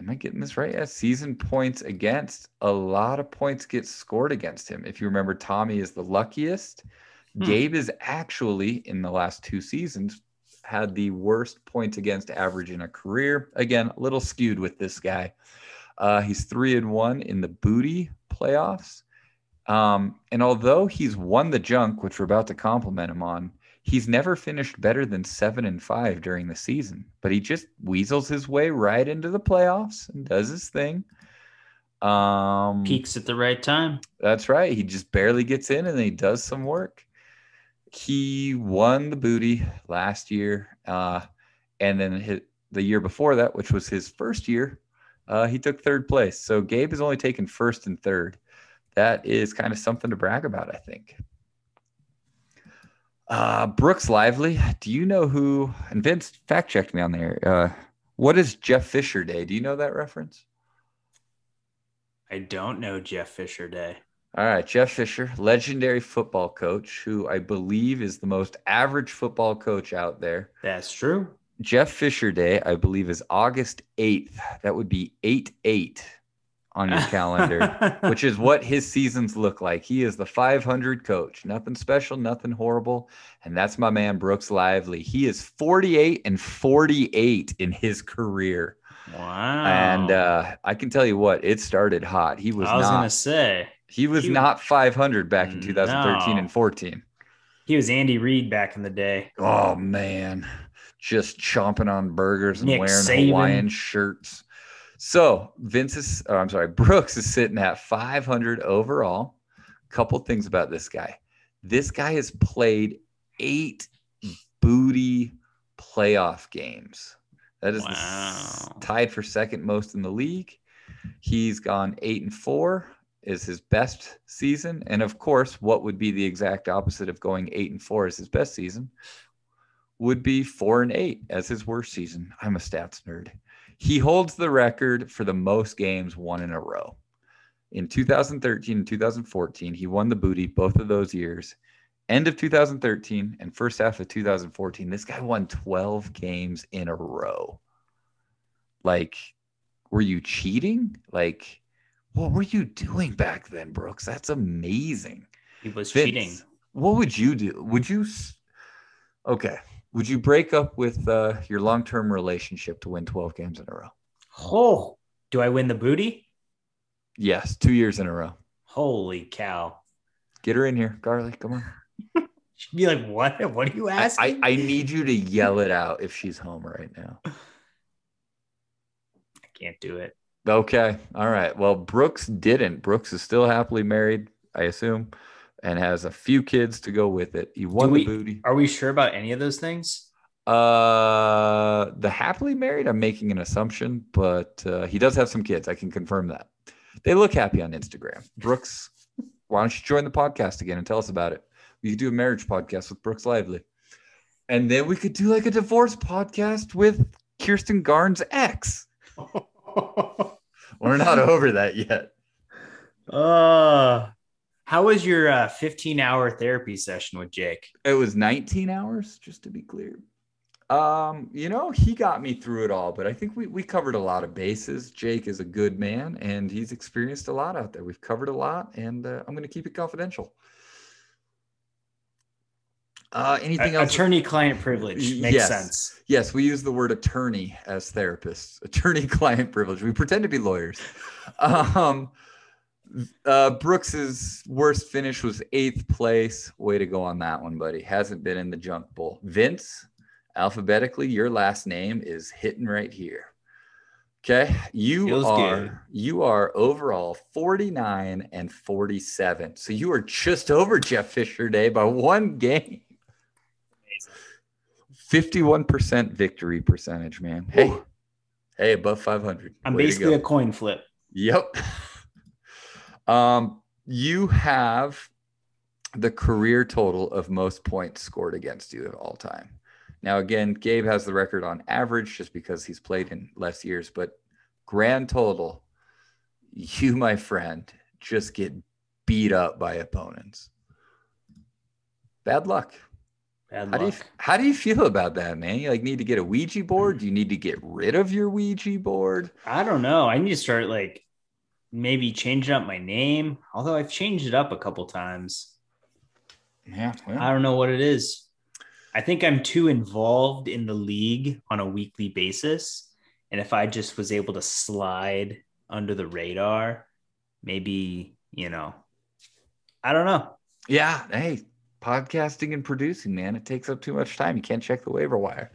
am I getting this right? Yeah, season points against a lot of points get scored against him. If you remember, Tommy is the luckiest. Hmm. Gabe is actually in the last two seasons had the worst points against average in a career. Again, a little skewed with this guy. Uh, he's three and one in the booty playoffs. Um, and although he's won the junk, which we're about to compliment him on, he's never finished better than seven and five during the season. But he just weasels his way right into the playoffs and does his thing. Um, Peaks at the right time. that's right. He just barely gets in and he does some work. He won the booty last year. Uh, and then his, the year before that, which was his first year, uh, he took third place. So Gabe has only taken first and third. That is kind of something to brag about, I think. Uh, Brooks Lively, do you know who? And Vince fact checked me on there. Uh, what is Jeff Fisher Day? Do you know that reference? I don't know Jeff Fisher Day. All right, Jeff Fisher, legendary football coach, who I believe is the most average football coach out there. That's true. Jeff Fisher Day, I believe, is August 8th. That would be 8 8 on your calendar, which is what his seasons look like. He is the 500 coach. Nothing special, nothing horrible. And that's my man, Brooks Lively. He is 48 and 48 in his career. wow. And uh, I can tell you what, it started hot. He was, I was not gonna say he was he- not 500 back in 2013 No. and 14. he was Andy Reid back in the day. Oh man, just chomping on burgers and Nick wearing Saban. Hawaiian shirts. So Vince is, oh, I'm sorry, *laughs* Brooks is sitting at 500 overall. Couple things about this guy. This guy has played eight booty playoff games. That is the s- tied for second most in the league. He's gone eight and four is his best season, and of course, what would be the exact opposite of going eight and four is his best season? Would be four and eight as his worst season. I'm a stats nerd. He holds the record for the most games won in a row. In 2013 and 2014, he won the booty both of those years. End of 2013 and first half of 2014, this guy won 12 games in a row. Like, were you cheating? Like, what were you doing back then, Brooks? That's amazing. He was Vince, cheating. What would you do? Would you? Okay. Would you break up with uh, your long-term relationship to win 12 games in a row? Oh, do I win the booty? Yes, two years in a row. Holy cow! Get her in here, Garlic. Come on. *laughs* She'd be like, "What? What are you I, asking?" I, I need you to yell it out if she's home right now. *laughs* I can't do it. Okay. All right. Well, Brooks didn't. Brooks is still happily married, I assume, and has a few kids to go with it. He won we- the booty. Are we sure about any of those things? Uh, the happily married, I'm making an assumption, but uh, he does have some kids. I can confirm that. They look happy on Instagram. Brooks, why don't you join the podcast again and tell us about it? We could do a marriage podcast with Brooks Lively. And then we could do like a divorce podcast with Kirsten Garn's ex. *laughs* We're not over that yet. uh, how was your uh, 15 hour therapy session with Jake? It was 19 hours, just to be clear. Um, you know, he got me through it all, but I think we we covered a lot of bases. Jake is a good man and he's experienced a lot out there. We've covered a lot, and uh, I'm going to keep it confidential. Uh, anything else? Attorney client privilege makes Yes. sense. Yes, we use the word attorney as therapists. *laughs* Attorney client privilege. We pretend to be lawyers. *laughs* Um, uh, Brooks's worst finish was eighth place. Way to go on that one, buddy. Hasn't been in the junk bowl. Vince, alphabetically, your last name is hitting right here. Okay, you Feels are good. you are overall 49 and 47. So you are just over Jeff Fisher Day by one game. 51% victory percentage, man. Hey, hey, above 500. I'm Way basically a coin flip. Yep. *laughs* um, you have the career total of most points scored against you of all time. Now, again, Gabe has the record on average just because he's played in less years, but grand total, *laughs* you, my friend, just get beat up by opponents. Bad luck. Bad How do you luck. how do you feel about that, man? You like need to get a Ouija board? Do you need to get rid of your Ouija board? I don't know. I need to start like maybe changing up my name. Although I've changed it up a couple times. Yeah, I don't know what it is. I think I'm too involved in the league on a weekly basis. And if I just was able to slide under the radar, maybe, you know, I don't know. Yeah. Hey, podcasting and producing, man, it takes up too much time. You can't check the waiver wire.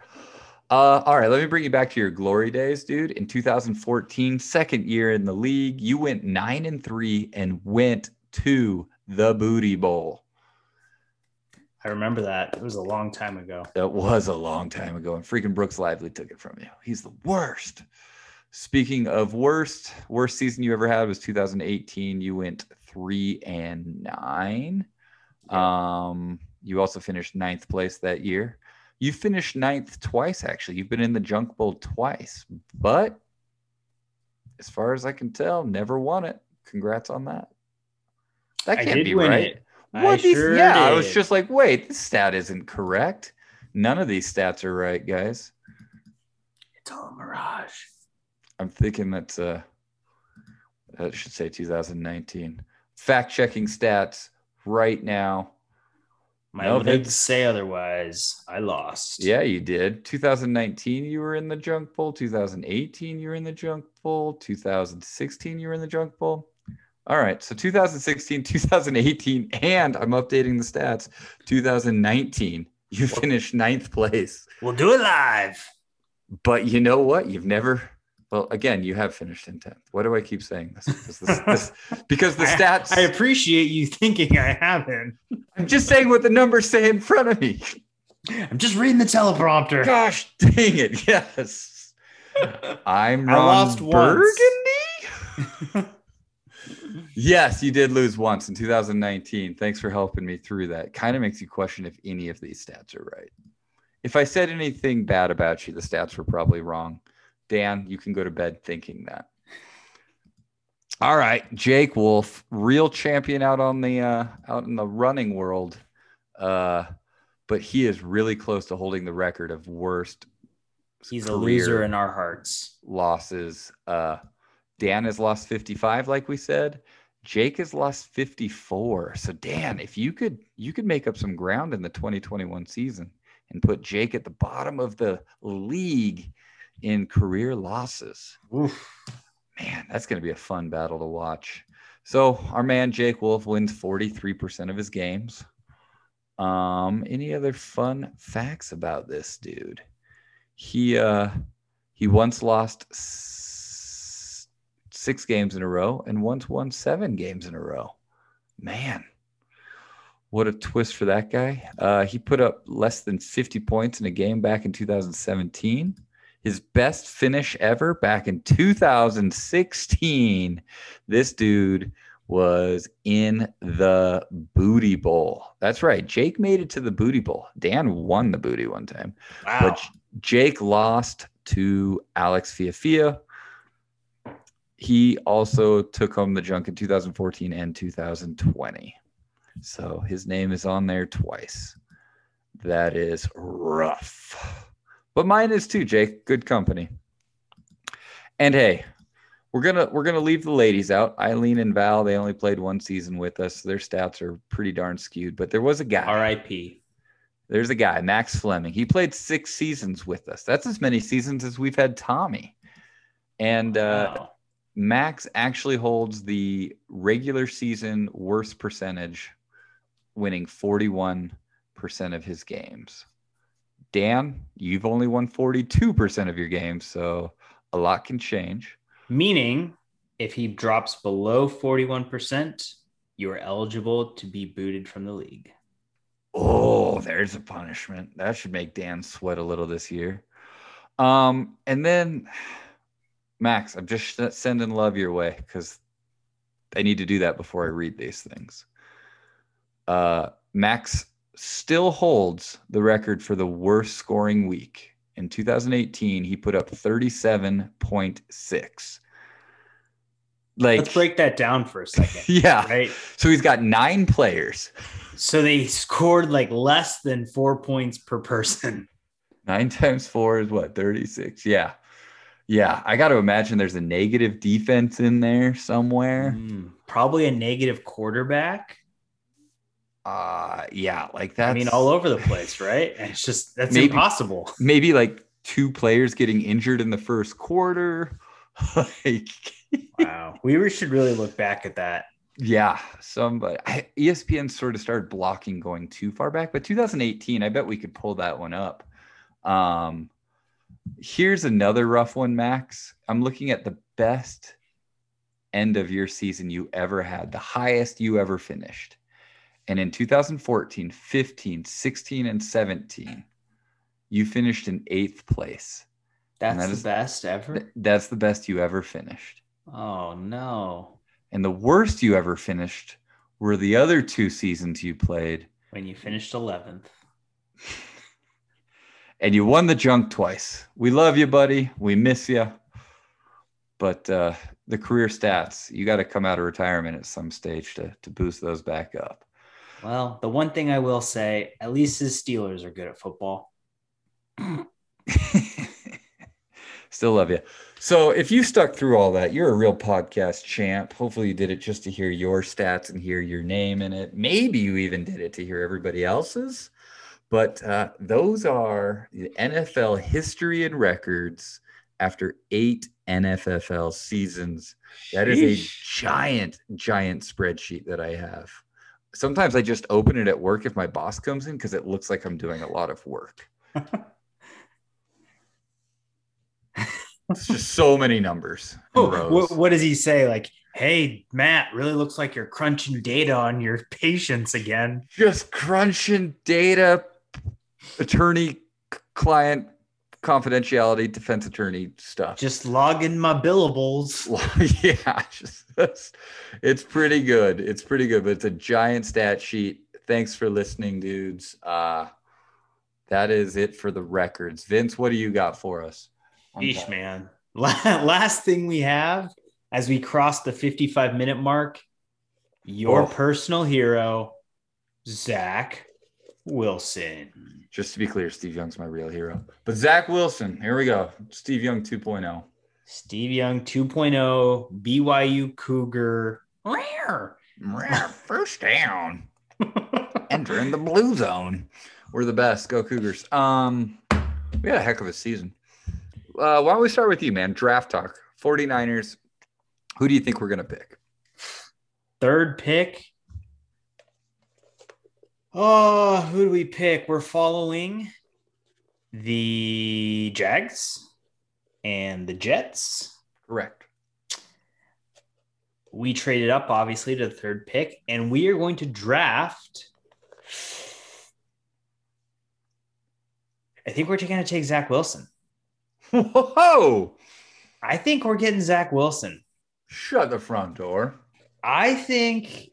Uh, all right, let me bring you back to your glory days, dude. In 2014, second year in the league, you went nine and three and went to the Booty Bowl. I remember that. It was a long time ago. That was a long time ago, and freaking Brooks Lively took it from you. He's the worst. Speaking of worst, worst season you ever had was 2018. You went three and nine. Um, you also finished ninth place that year. You finished ninth twice, actually. You've been in the Junk Bowl twice, but as far as I can tell, never won it. Congrats on that. That can't did be right. it. I What these- sure yeah, I was just like, wait, this stat isn't correct. None of these stats are right, guys. It's all a mirage. I'm thinking that's uh I should say 2019. Fact checking stats right now. My No, to say otherwise. I lost. Yeah, you did. 2019, you were in the junk bowl. 2018, you were in the junk bowl. 2016, you were in the junk bowl. All right. So 2016, *laughs* 2018, and I'm updating the stats. 2019, you finished ninth place. We'll do it live. But you know what? You've never. Well, again, you have finished in 10th. Why do I keep saying this? Because, this, this, *laughs* because the stats. I appreciate you thinking I haven't. I'm just saying what the numbers say in front of me. I'm just reading the teleprompter. Gosh dang it. Yes. I'm I Ron lost. Burgundy. *laughs* yes, you did lose once in 2019. Thanks for helping me through that. Kind of makes you question if any of these stats are right. If I said anything bad about you, the stats were probably wrong. Dan, you can go to bed thinking that. All right, Jake Wolf, real champion out on the uh, out in the running world, uh, but he is really close to holding the record of worst He's a loser in our hearts. losses. Uh, Dan has lost 55, like we said. Jake has lost 54. So Dan, if you could you could make up some ground in the 2021 season and put Jake at the bottom of the league in career losses. Man, that's going to be a fun battle to watch. So our man Jake Wolf wins 43% of his games. Um, any other fun facts about this dude? He uh he once lost s- six games in a row and once won seven games in a row. Man, what a twist for that guy. Uh, he put up less than 50 points in a game back in 2017. His best finish ever back in 2016. This dude was in the Booty Bowl. That's right. Jake made it to the Booty Bowl. Dan won the Booty one time. Wow. But Jake lost to Alex Fiafia. He also took home the junk in 2014 and 2020. So his name is on there twice. That is rough. But mine is too, Jake. Good company. And hey, we're gonna we're gonna leave the ladies out. Eileen and Val, they only played one season with us. So Their stats are pretty darn skewed. But there was a guy. R.I.P. There's a guy, Max Fleming. He played six seasons with us. That's as many seasons as we've had Tommy. And uh, Wow. Max actually holds the regular season worst percentage, winning 41% of his games. Dan, you've only won 42% of your games, so a lot can change. Meaning, if he drops below 41%, you are eligible to be booted from the league. Oh, there's a punishment. That should make Dan sweat a little this year. Um, and then Max, I'm just sending love your way because I need to do that before I read these things. Uh, Max still holds the record for the worst scoring week. In 2018, he put up 37.6. Like, Let's break that down for a second, *laughs* yeah. right? So he's got nine players. So they scored like less than four points per person. Nine times four is what, 36? Yeah. Yeah. I got to imagine there's a negative defense in there somewhere. Mm, probably a negative quarterback. Uh, yeah. Like that. I mean, all over the place, right? And it's just that's Maybe. impossible. Maybe like two players getting injured in the first quarter. *laughs* like, Wow. We should really look back at that. yeah. Somebody, I, ESPN sort of started blocking going too far back, but 2018, I bet we could pull that one up. Um, here's another rough one, Max. I'm looking at the best end of your season you ever had, the highest you ever finished. And in 2014, 15, 16, and 17, you finished in eighth place. That's that the is- best ever. Th- That's the best you ever finished. Oh no. And the worst you ever finished were the other two seasons you played. When you finished 11th. *laughs* And you won the junk twice. We love you, buddy. We miss you. But uh, the career stats, you got to come out of retirement at some stage to, to boost those back up. Well, the one thing I will say, at least his Steelers are good at football. *laughs* Still love you. So if you stuck through all that, you're a real podcast champ. Hopefully you did it just to hear your stats and hear your name in it. Maybe you even did it to hear everybody else's. But uh, those are the NFL history and records after eight NFFL seasons. That is a giant, giant spreadsheet that I have. Sometimes I just open it at work if my boss comes in because it looks like I'm doing a lot of work. It's just so many numbers. Oh, rows. what, what does he say? Like, hey, Matt, really looks like you're crunching data on your patients again. just crunching data, attorney, client confidentiality, defense attorney stuff. Just logging my billables. *laughs* yeah, just it's pretty good. It's pretty good, but it's a giant stat sheet. Thanks for listening, dudes. Uh that is it for the records. Vince, what do you got for us? Yeesh, man. *laughs* Last thing we have as we cross the 55 minute mark, your Oh. personal hero, Zach Wilson. Just to be clear, Steve Young's my real hero. But Zach Wilson, here we go. Steve Young oh. 2.0. Steve Young 2.0, BYU Cougar. Rare. Rare. *laughs* First down. Entering the blue zone. We're the best. Go Cougars. Um, we had a heck of a season. Uh, why don't we start with you, man? Draft talk. 49ers. Who do you think we're gonna pick? Third pick. Oh, who do we pick? We're following the Jags and the Jets. Correct. We traded up, obviously, to the third pick, and we are going to draft. I think we're going to take Zach Wilson. Whoa! I think we're getting Zach Wilson. Shut the front door. I think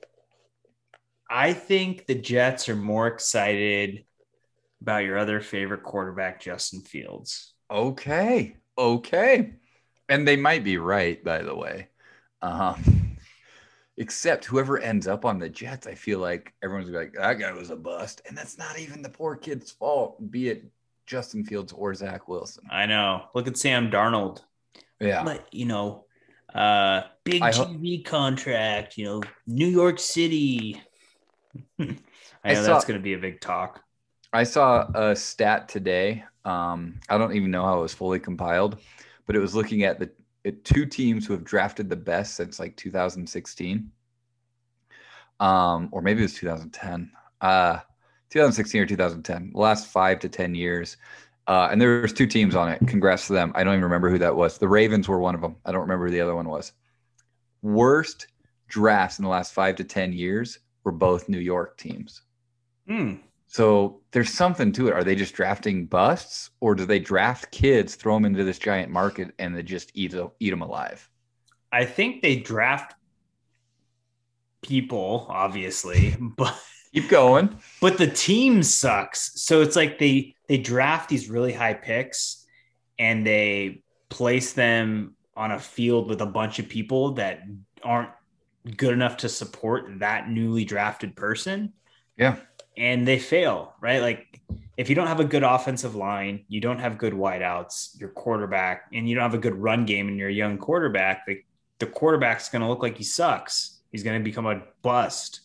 I think the Jets are more excited about your other favorite quarterback, Justin Fields. Okay. Okay. And they might be right, by the way. Um, *laughs* except whoever ends up on the Jets, I feel like everyone's like, that guy was a bust. And that's not even the poor kid's fault, be it Justin Fields or Zach Wilson. I know. Look at Sam Darnold. Yeah. But you know, uh big ho- TV contract, you know, New York City. *laughs* I I know saw- that's gonna be a big talk. I saw a stat today. Um, I don't even know how it was fully compiled, but it was looking at the at two teams who have drafted the best since like 2016, um, or maybe it was 2010, uh, 2016 or 2010, the last five to 10 years. Uh, and there was two teams on it. Congrats to them. I don't even remember who that was. The Ravens were one of them. I don't remember who the other one was. Worst drafts in the last five to 10 years were both New York teams. Hmm. So there's something to it. Are they just drafting busts, or do they draft kids, throw them into this giant market, and they just eat eat them alive? I think they draft people, obviously, *laughs* but Keep going. but the team sucks. So it's like they they draft these really high picks and they place them on a field with a bunch of people that aren't good enough to support that newly drafted person Yeah, and they fail, right? Like if you don't have a good offensive line, you don't have good wideouts, your quarterback, and you don't have a good run game and you're a young quarterback, the, the quarterback's going to look like he sucks. He's going to become a bust.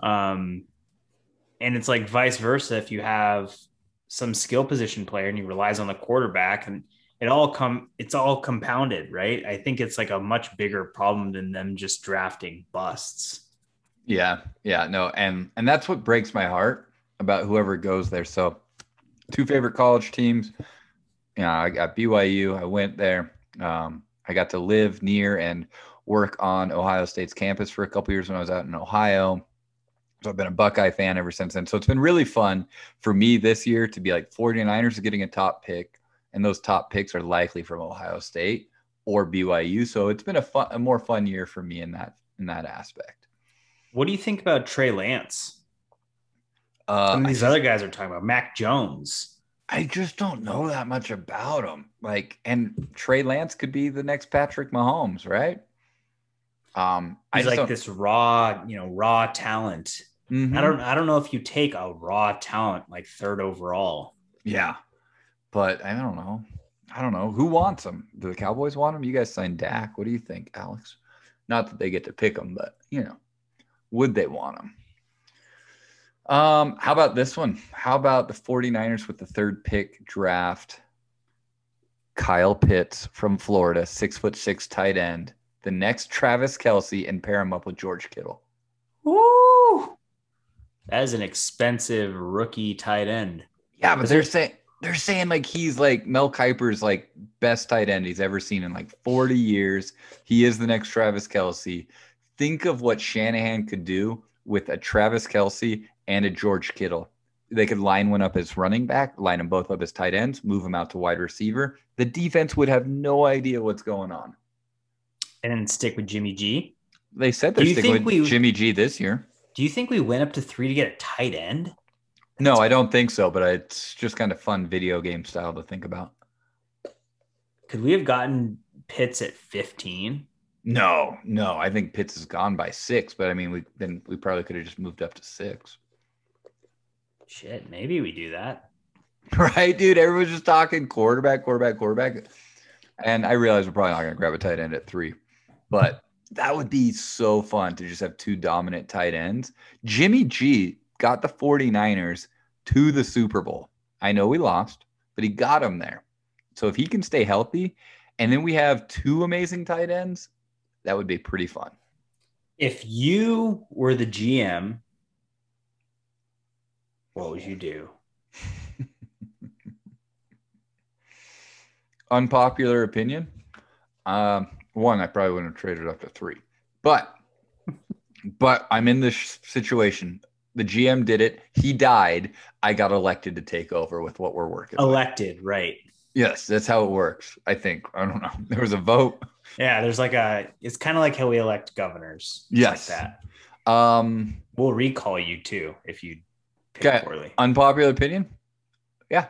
Um, and it's like vice versa. If you have some skill position player and he relies on the quarterback and it all come, it's all compounded, right? I think it's like a much bigger problem than them just drafting busts. yeah, yeah. No, and and that's what breaks my heart about whoever goes there. So, two favorite college teams. You know, I got BYU. I went there. Um, I got to live near and work on Ohio State's campus for a couple years when I was out in Ohio. So I've been a Buckeye fan ever since then. So it's been really fun for me this year to be like 49ers are getting a top pick, and those top picks are likely from Ohio State or BYU. So it's been a fun, a more fun year for me in that in that aspect. What do you think about Trey Lance? Uh, Some of I these other guys are talking about Mac Jones. I just don't know that much about him. Like, and Trey Lance could be the next Patrick Mahomes, right? Um, I He's just like don't, this raw, you know, raw talent. Mhm. I don't I don't know if you take a raw talent like third overall. Yeah, but I don't know. I don't know who wants him. Do the Cowboys want him? You guys signed Dak. What do you think, Alex? Not that they get to pick him, but you know, would they want him? Um, how about this one? How about the 49ers with the third pick draft? Kyle Pitts from Florida, six foot six tight end. The next Travis Kelce and pair him up with George Kittle. Woo! That is an expensive rookie tight end. Yeah, but they're saying they're saying like he's like Mel Kiper's like best tight end he's ever seen in like 40 years. He is the next Travis Kelce. Think of what Shanahan could do with a Travis Kelce and a George Kittle. They could line one up as running back, line them both up as tight ends, move them out to wide receiver. The defense would have no idea what's going on. And then stick with Jimmy G. They said they're sticking with we- Jimmy G this year. Do you think we went up to three to get a tight end? No, I don't think so, but it's just kind of fun video game style to think about. Could we have gotten Pitts at 15? No, no, I think Pitts is gone by six, but I mean, we then we probably could have just moved up to six, Shit, maybe we do that. *laughs* right, dude? Everyone's just talking quarterback, quarterback, quarterback, and I realize we're probably not going to grab a tight end at three, but that would be so fun to just have two dominant tight ends. Jimmy G got the 49ers to the Super Bowl. I know we lost, but he got them there. So if he can stay healthy, and then we have two amazing tight ends, that would be pretty fun. If you were the GM, what would you do? *laughs* unpopular opinion. Um, one, I probably wouldn't have traded up to three, but but I'm in this situation. The GM did it. He died. I got elected to take over with what we're working. with. Elected, right? Yes, that's how it works. I think. I don't know. *laughs* There was a vote. Yeah, there's like a. It's kind of like how we elect governors. Yes. like that. Um, We'll recall you too if you pick Okay. poorly. unpopular opinion. Yeah,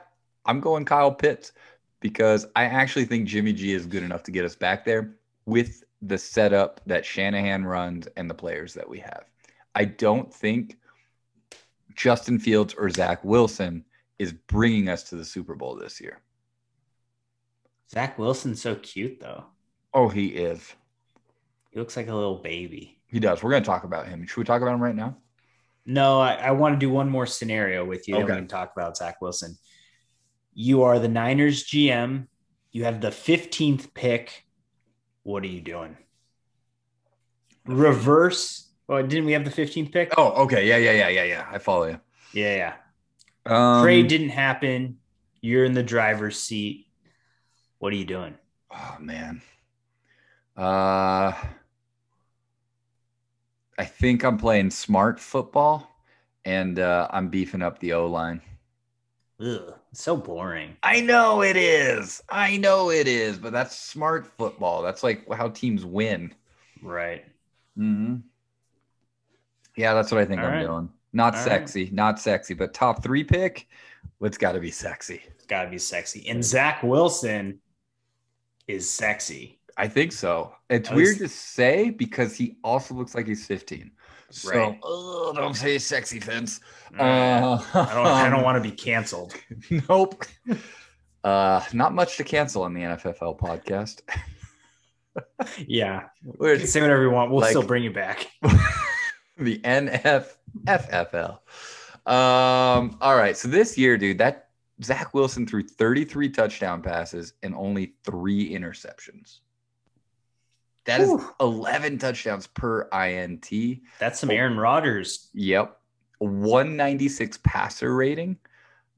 I'm going Kyle Pitts because I actually think Jimmy G is good enough to get us back there with the setup that Shanahan runs and the players that we have. I don't think Justin Fields or Zach Wilson is bringing us to the Super Bowl this year. Zach Wilson's so cute though. Oh, he is. He looks like a little baby. He does. We're going to talk about him. Should we talk about him right now? No, I, I want to do one more scenario with you. Then we Okay. can talk about Zach Wilson. You are the Niners GM. You have the 15th pick. What are you doing? Reverse. Well, didn't we have the 15th pick? Oh, okay. Yeah, yeah, yeah, yeah, yeah. I follow you. Yeah, yeah. Um, Trade didn't happen. You're in the driver's seat. What are you doing? Oh man. Uh I think I'm playing smart football and uh I'm beefing up the O-line. Ugh, so boring. I know it is. I know it is, but that's smart football. That's like how teams win. Right. Mm-hmm. Yeah, that's what I think All I'm right. doing. Not All right. sexy, not sexy, but top three pick. It's got to be sexy. It's got to be sexy. And Zach Wilson is sexy. I think so. It's least- weird to say because he also looks like he's 15. So, Right. don't say sexy, Vince. Uh, I don't. I don't *laughs* want to be canceled. Nope. Uh, not much to cancel on the NFFL podcast. Yeah, *laughs* We're say whatever you want. We'll Like- still bring you back. *laughs* the NFFL. Um, all right. So this year, dude, that Zach Wilson threw 33 touchdown passes and only three interceptions. That is Whew. 11 touchdowns per INT. That's some Aaron Rodgers. Yep. 196 passer rating.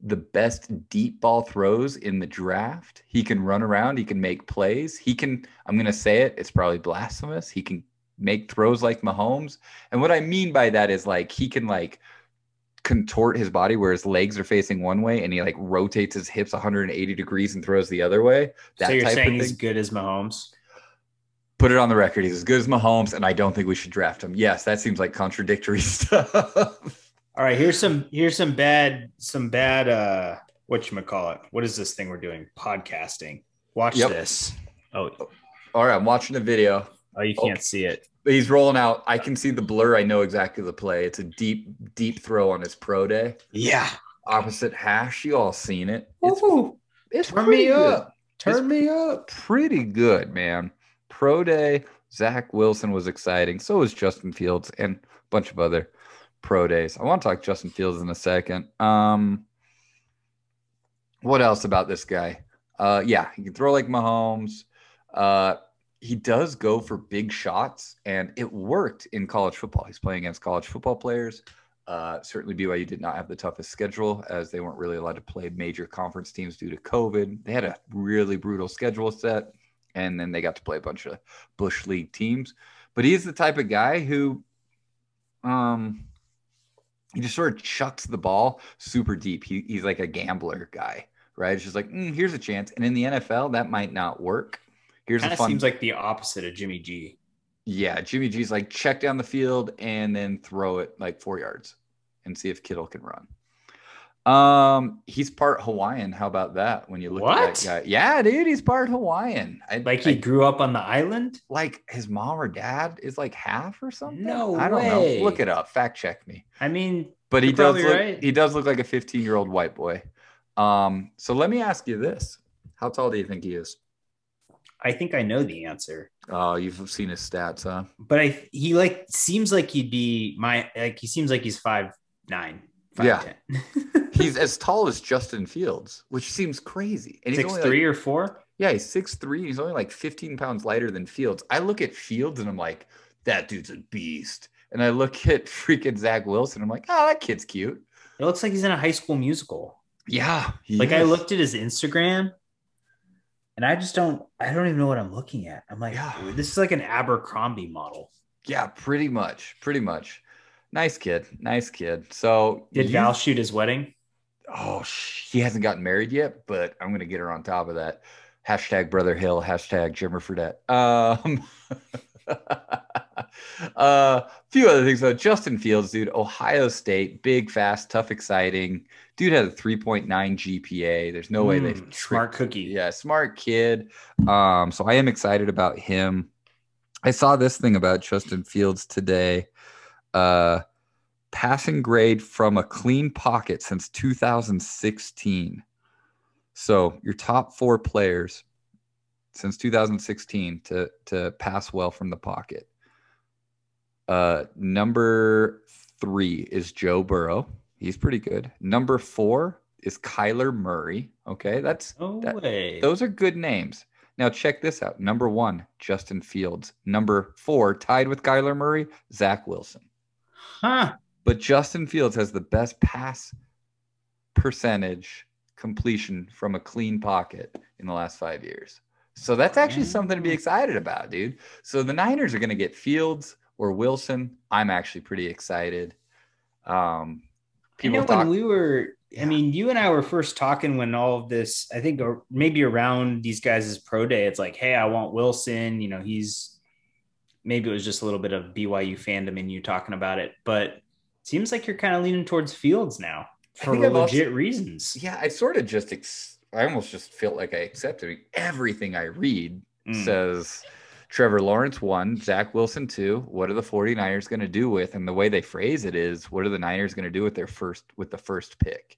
The best deep ball throws in the draft. He can run around. He can make plays. He can, I'm going to say it, it's probably blasphemous. He can make throws like Mahomes. And what I mean by that is like he can like contort his body where his legs are facing one way and he like rotates his hips 180 degrees and throws the other way. That so you're type saying of he's thing. good as Mahomes? Put it on the record. He's as good as Mahomes, and I don't think we should draft him. Yes, that seems like contradictory *laughs* stuff. All right, here's some here's some bad some bad uh what you call it? What is this thing we're doing? Podcasting. Watch Yep. this. Oh, All right, I'm watching the video. Oh, you can't see it. He's rolling out. I can see the blur. I know exactly the play. It's a deep, deep throw on his pro day. Yeah. Opposite hash. You all seen it. It's, Ooh, it's turn me good. up. Turn me up. pretty good, man. Pro day, Zach Wilson was exciting. So was Justin Fields and a bunch of other pro days. I want to talk Justin Fields in a second. Um, what else about this guy? Uh, yeah, he can throw like Mahomes. Uh, he does go for big shots, and it worked in college football. He's playing against college football players. Uh, certainly, BYU did not have the toughest schedule as they weren't really allowed to play major conference teams due to COVID. They had a really brutal schedule set, and then they got to play a bunch of Bush League teams. But he's the type of guy who, um, he just sort of chucks the ball super deep. He, he's like a gambler guy, right? It's just like, mm, here's a chance. And in the NFL, that might not work. Here's Kind of fun. seems like the opposite of Jimmy G. yeah, Jimmy G's like check down the field and then throw it like four yards and see if Kittle can run. Um, he's part Hawaiian. How about that? When you look What? at that guy, yeah, dude, he's part Hawaiian. I, Like he I- grew up on the island. like his mom or dad is like half or something. No I don't way. know. Look it up. Fact check me. I mean, But he does look right. he does look like a 15 year old white boy. Um, so let me ask you this: How tall do you think he is? I think I know the answer. Oh, you've seen his stats, huh? But I he like seems like he'd be my like he seems like he's five nine. Yeah. *laughs* He's *laughs* as tall as Justin Fields, which seems crazy. And he's six three like, or four. yeah, he's six three. He's only like 15 pounds lighter than Fields. I look at Fields and I'm like, that dude's a beast. And I look *laughs* at freaking Zach Wilson. I'm like, oh, that kid's cute. It looks like he's in a high school musical. Yeah. Like I looked at his Instagram, and I just don't. I don't even know what I'm looking at. I'm like, Yeah. this is like an Abercrombie model. Yeah, pretty much. Pretty much. Nice kid. Nice kid. So Did you- Val shoot his wedding? Oh, sh- he hasn't gotten married yet, but I'm gonna get her on top of that. Hashtag Brother Hill. Hashtag Jimmer Fredette. Um, *laughs* a *laughs* few other things though. Justin Fields, dude. Ohio State, big, fast, tough, exciting. Dude had a 3.9 GPA. There's no way Mm, they've smart cookie. Yeah, smart kid. Um, so I am excited about him. I saw this thing about Justin Fields today. Uh, passing grade from a clean pocket since 2016. So your top four players since 2016 to to pass well from the pocket. Uh, number three is Joe Burrow. He's pretty good. Number four is Kyler Murray. Okay, that's No that- way. those are good names. Now check this out. Number one, Justin Fields. Number four, tied with Kyler Murray, Zach Wilson. huh? But Justin Fields has the best pass percentage completion from a clean pocket in the last five years. So that's actually something to be excited about, dude. So the Niners are going to get Fields or Wilson. I'm actually pretty excited. Um, I know talk. when we were. Yeah. I mean, you and I were first talking when all of this. I think or maybe around these guys' pro day. It's like, hey, I want Wilson. You know, he's maybe it was just a little bit of BYU fandom in you talking about it, but it seems like you're kind of leaning towards Fields now for legit also- reasons. yeah, I sort of just, ex- I almost just felt like I accepted everything I read Mm. says Trevor Lawrence one, Zach Wilson two. What are the 49ers going to do with? And the way they phrase it is, what are the Niners going to do with their first with the first pick?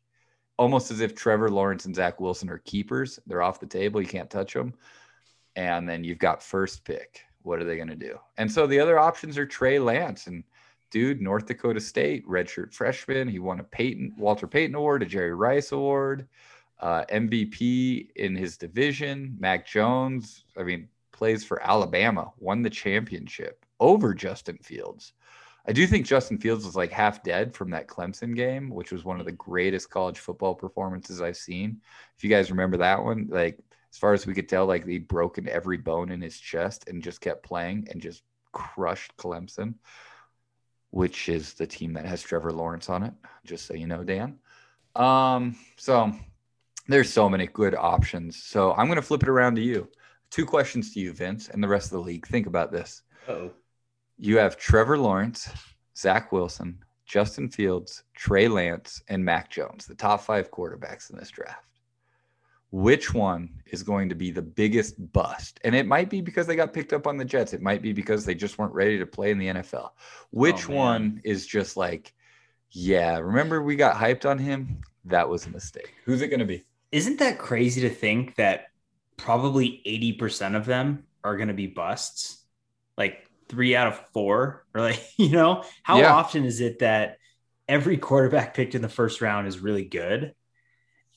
Almost as if Trevor Lawrence and Zach Wilson are keepers. They're off the table. You can't touch them. And then you've got first pick. What are they going to do? And so the other options are Trey Lance and dude, North Dakota State, redshirt freshman. He won a Peyton Walter Payton Award, a Jerry Rice Award uh, MVP in his division. Mac Jones, I mean, plays for Alabama, won the championship over Justin Fields. I do think Justin Fields was like half dead from that Clemson game, which was one of the greatest college football performances I've seen. If you guys remember that one, like as far as we could tell, like he'd broken every bone in his chest and just kept playing and just crushed Clemson, which is the team that has Trevor Lawrence on it, just so you know, Dan. Um, so there's so many good options. So I'm going to flip it around to you. Two questions to you, Vince, and the rest of the league. Think about this. Oh, You have Trevor Lawrence, Zach Wilson, Justin Fields, Trey Lance, and Mac Jones, the top five quarterbacks in this draft. Which one is going to be the biggest bust? And it might be because they got picked up on the Jets. It might be because they just weren't ready to play in the NFL. Which oh, man. one is just like, yeah, remember we got hyped on him? That was a mistake. Who's it going to be? isn't that crazy to think that probably 80% of them are going to be busts. Like three out of four, or like, *laughs* you know, how Yeah. often is it that every quarterback picked in the first round is really good?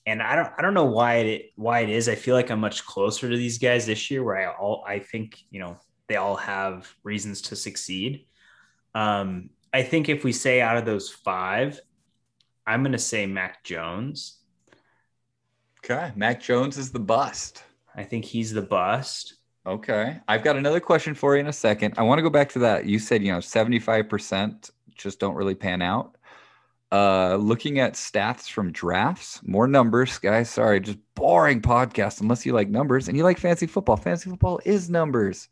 And I don't, I don't know why it, why it is. I feel like I'm much closer to these guys this year, where I all, I think, you know, they all have reasons to succeed. Um, I think if we say out of those five, I'm going to say Mac Jones. Okay. Mac Jones is the bust. I think he's the bust. Okay. I've got another question for you in a second. I want to go back to that. You said, you know, 75% just don't really pan out. Uh looking at stats from drafts, more numbers, guys. Sorry, just boring podcast unless you like numbers and you like fancy football. Fancy football is numbers.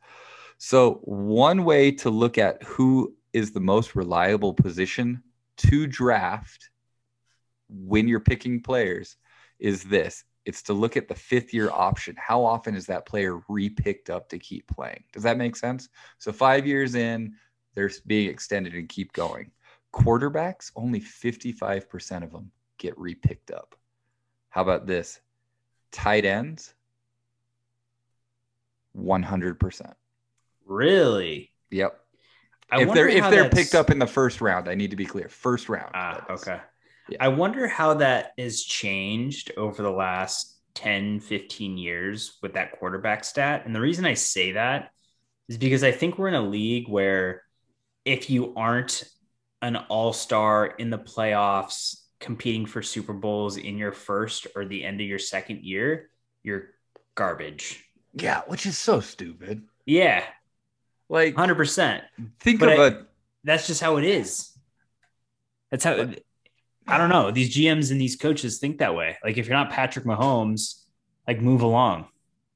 So, one way to look at who is the most reliable position to draft when you're picking players is this it's to look at the fifth year option. How often is that player repicked up to keep playing? Does that make sense? So five years in, they're being extended and keep going. Quarterbacks, only 55% of them get repicked up. How about this? Tight ends, 100%. Really? Yep. I if they're if they're that's- picked up in the first round, I need to be clear. First round. Ah, okay. I wonder how that has changed over the last 10, 15 years with that quarterback stat. And the reason I say that is because I think we're in a league where if you aren't an all star in the playoffs, competing for Super Bowls in your first or the end of your second year, you're garbage. Yeah, which is so stupid. Yeah, Like 100%. think But of I- a that's just how it is. That's how I don't know. These GMs and these coaches think that way. Like if you're not Patrick Mahomes, like move along.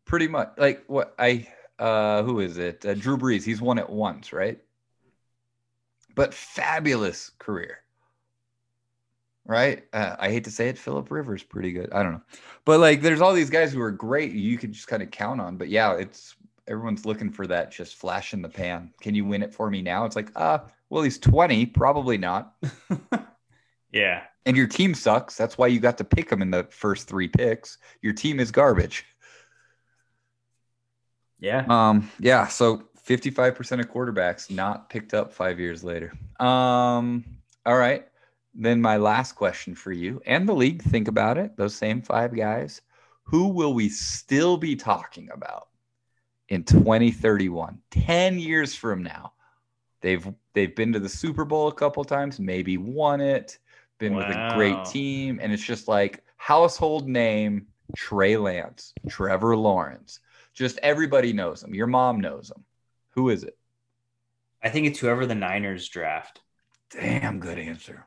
pretty much like what I uh who is it? Uh, Drew Brees. He's won it once, right? But fabulous career. Right? Uh, I hate to say it, Philip Rivers pretty good. I don't know. But like there's all these guys who are great you could just kind of count on. But yeah, it's everyone's looking for that just flash in the pan. Can you win it for me now? It's like, uh, well, he's 20, probably not. *laughs* Yeah. And your team sucks. That's why you got to pick them in the first three picks. Your team is garbage. Yeah. Um, yeah, so 55% of quarterbacks not picked up five years later. Um, all right. Then my last question for you and the league, think about it. Those same five guys. Who will we still be talking about in 2031? 10 years from now. They've they've been to the Super Bowl a couple times, maybe won it, been with a great team, and it's just like household name Trey Lance, Trevor Lawrence. Just everybody knows him. Your mom knows him. Who is it? I think it's whoever the Niners draft. Damn good answer.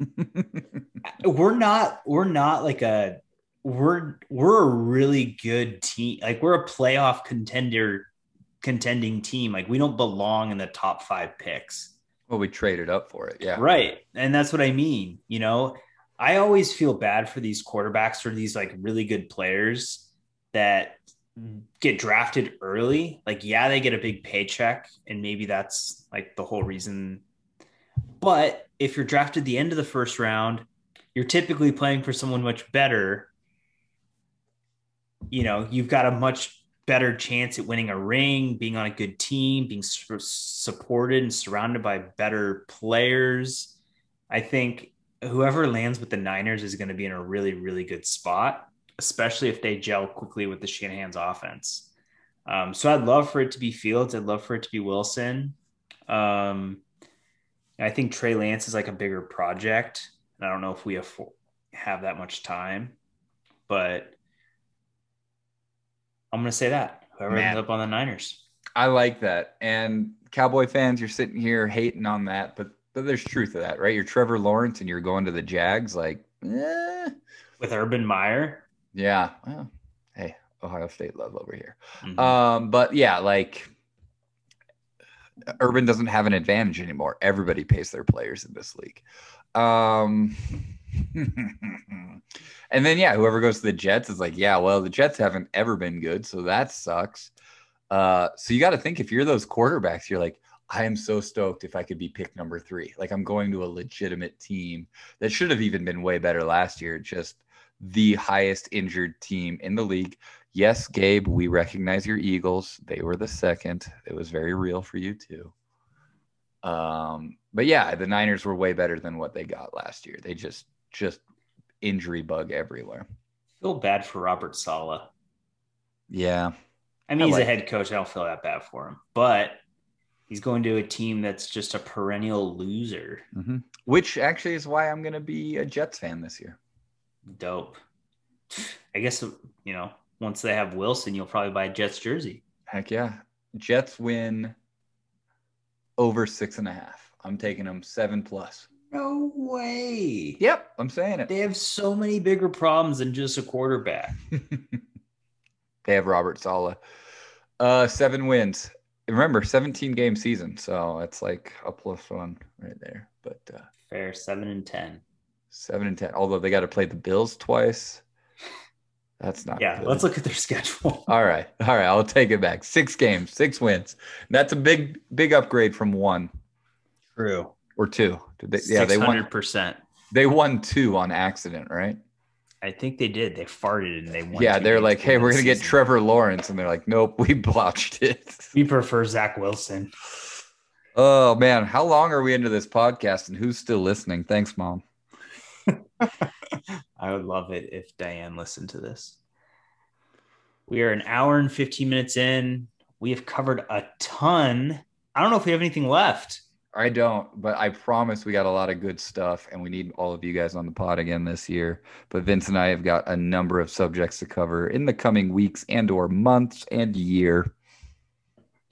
*laughs* We're not we're not like a we're we're a really good team. Like we're a playoff contender contending team. Like we don't belong in the top 5 picks. Well, we traded up for it. Yeah. Right. And that's what I mean. You know, I always feel bad for these quarterbacks or these like really good players that get drafted early. Like, yeah, they get a big paycheck, and maybe that's like the whole reason. But if you're drafted the end of the first round, you're typically playing for someone much better. You know, you've got a much better chance at winning a ring, being on a good team, being su- supported and surrounded by better players. I think whoever lands with the Niners is going to be in a really, really good spot, especially if they gel quickly with the Shanahan's offense. Um, so I'd love for it to be Fields. I'd love for it to be Wilson. Um, I think Trey Lance is like a bigger project. And I don't know if we have have that much time, but I'm going to say that whoever Man. ends up on the Niners. I like that. And Cowboy fans, you're sitting here hating on that, but, but there's truth to that, right? You're Trevor Lawrence and you're going to the Jags, like, eh. with Urban Meyer. Yeah. Well, hey, Ohio State love over here. Mhm. Um, but yeah, like Urban doesn't have an advantage anymore. Everybody pays their players in this league. Um, *laughs* and then yeah, whoever goes to the Jets is like, yeah, well, the Jets haven't ever been good, so that sucks. Uh, so you got to think if you're those quarterbacks, you're like, I am so stoked if I could be pick number three. Like I'm going to a legitimate team that should have even been way better last year. Just the highest injured team in the league. Yes, Gabe, we recognize your Eagles. They were the second. It was very real for you too. Um, but yeah, the Niners were way better than what they got last year. They just just injury bug everywhere. feel bad for Robert Saleh. Yeah. I mean, I he's like- a head coach. I don't feel that bad for him, but he's going to a team that's just a perennial loser. hmm Which actually is why I'm going to be a Jets fan this year. Dope. I guess you know once they have Wilson, you'll probably buy a Jets jersey. Heck yeah. Jets win over six and a half. I'm taking them seven plus. No way. Yep, I'm saying it. They have so many bigger problems than just a quarterback. *laughs* They have Robert Saleh. Uh, seven wins. Remember, 17 game season, so it's like a plus one right there. But uh, Fair seven and ten. seven and ten. Although they got to play the Bills twice. That's not. Yeah, good. let's look at their *laughs* schedule. All right, all right. I'll take it back. Six games, six wins. That's a big, big upgrade from one True. Or two. Did they, yeah, they won. percent. They won two on accident, right? I think they did. They farted and they won. yeah, they're like, "Hey, we're gonna get. Trevor Lawrence," and they're like, "Nope, we *laughs* blotched it." We prefer Zach Wilson. Oh man, how long are we into this podcast, and who's still listening? Thanks, mom. *laughs* I would love it if Diane listened to this. We are an hour and 15 minutes in. We have covered a ton. I don't know if we have anything left. I don't, but I promise we got a lot of good stuff, and we need all of you guys on the pod again this year. But Vince and I have got a number of subjects to cover in the coming weeks and/or months and year.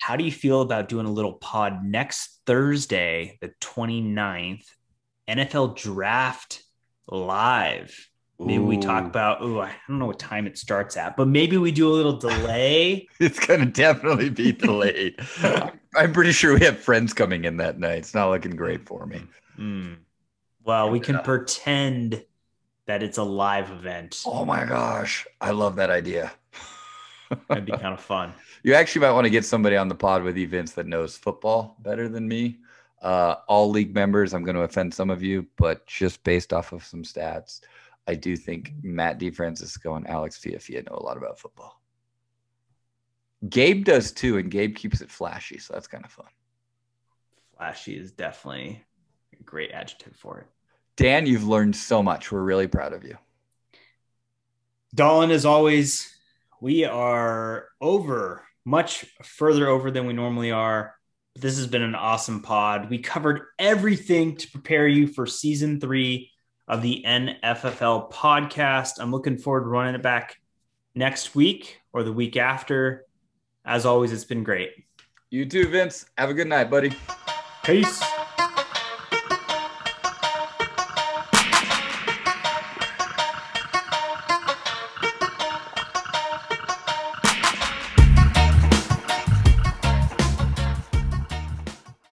How do you feel about doing a little pod next Thursday, the 29th, NFL draft live? Maybe we talk about, oh, I don't know what time it starts at, but maybe we do a little delay. *laughs* It's gonna definitely be *laughs* delayed. I'm pretty sure we have friends coming in that night. It's not looking great for me. Hmm. Well, we can pretend that it's a live event. Oh my gosh, I love that idea. That'd be *laughs* kind of fun. You actually might want to get somebody on the pod with you, Vince, that knows football better than me. Uh, all league members, I'm going to offend some of you, but just based off of some stats, I do think Matt DeFrancisco and Alex Fiafia know a lot about football. Gabe does too, and Gabe keeps it flashy, so that's kind of fun. Flashy is definitely a great adjective for it. Dan, you've learned so much. We're really proud of you. Dahlin, as always, we are over, much further over than we normally are. This has been an awesome pod. We covered everything to prepare you for season three of the NFFL podcast. I'm looking forward to running it back next week or the week after. As always, it's been great. You too, Vince. Have a good night, buddy. Peace.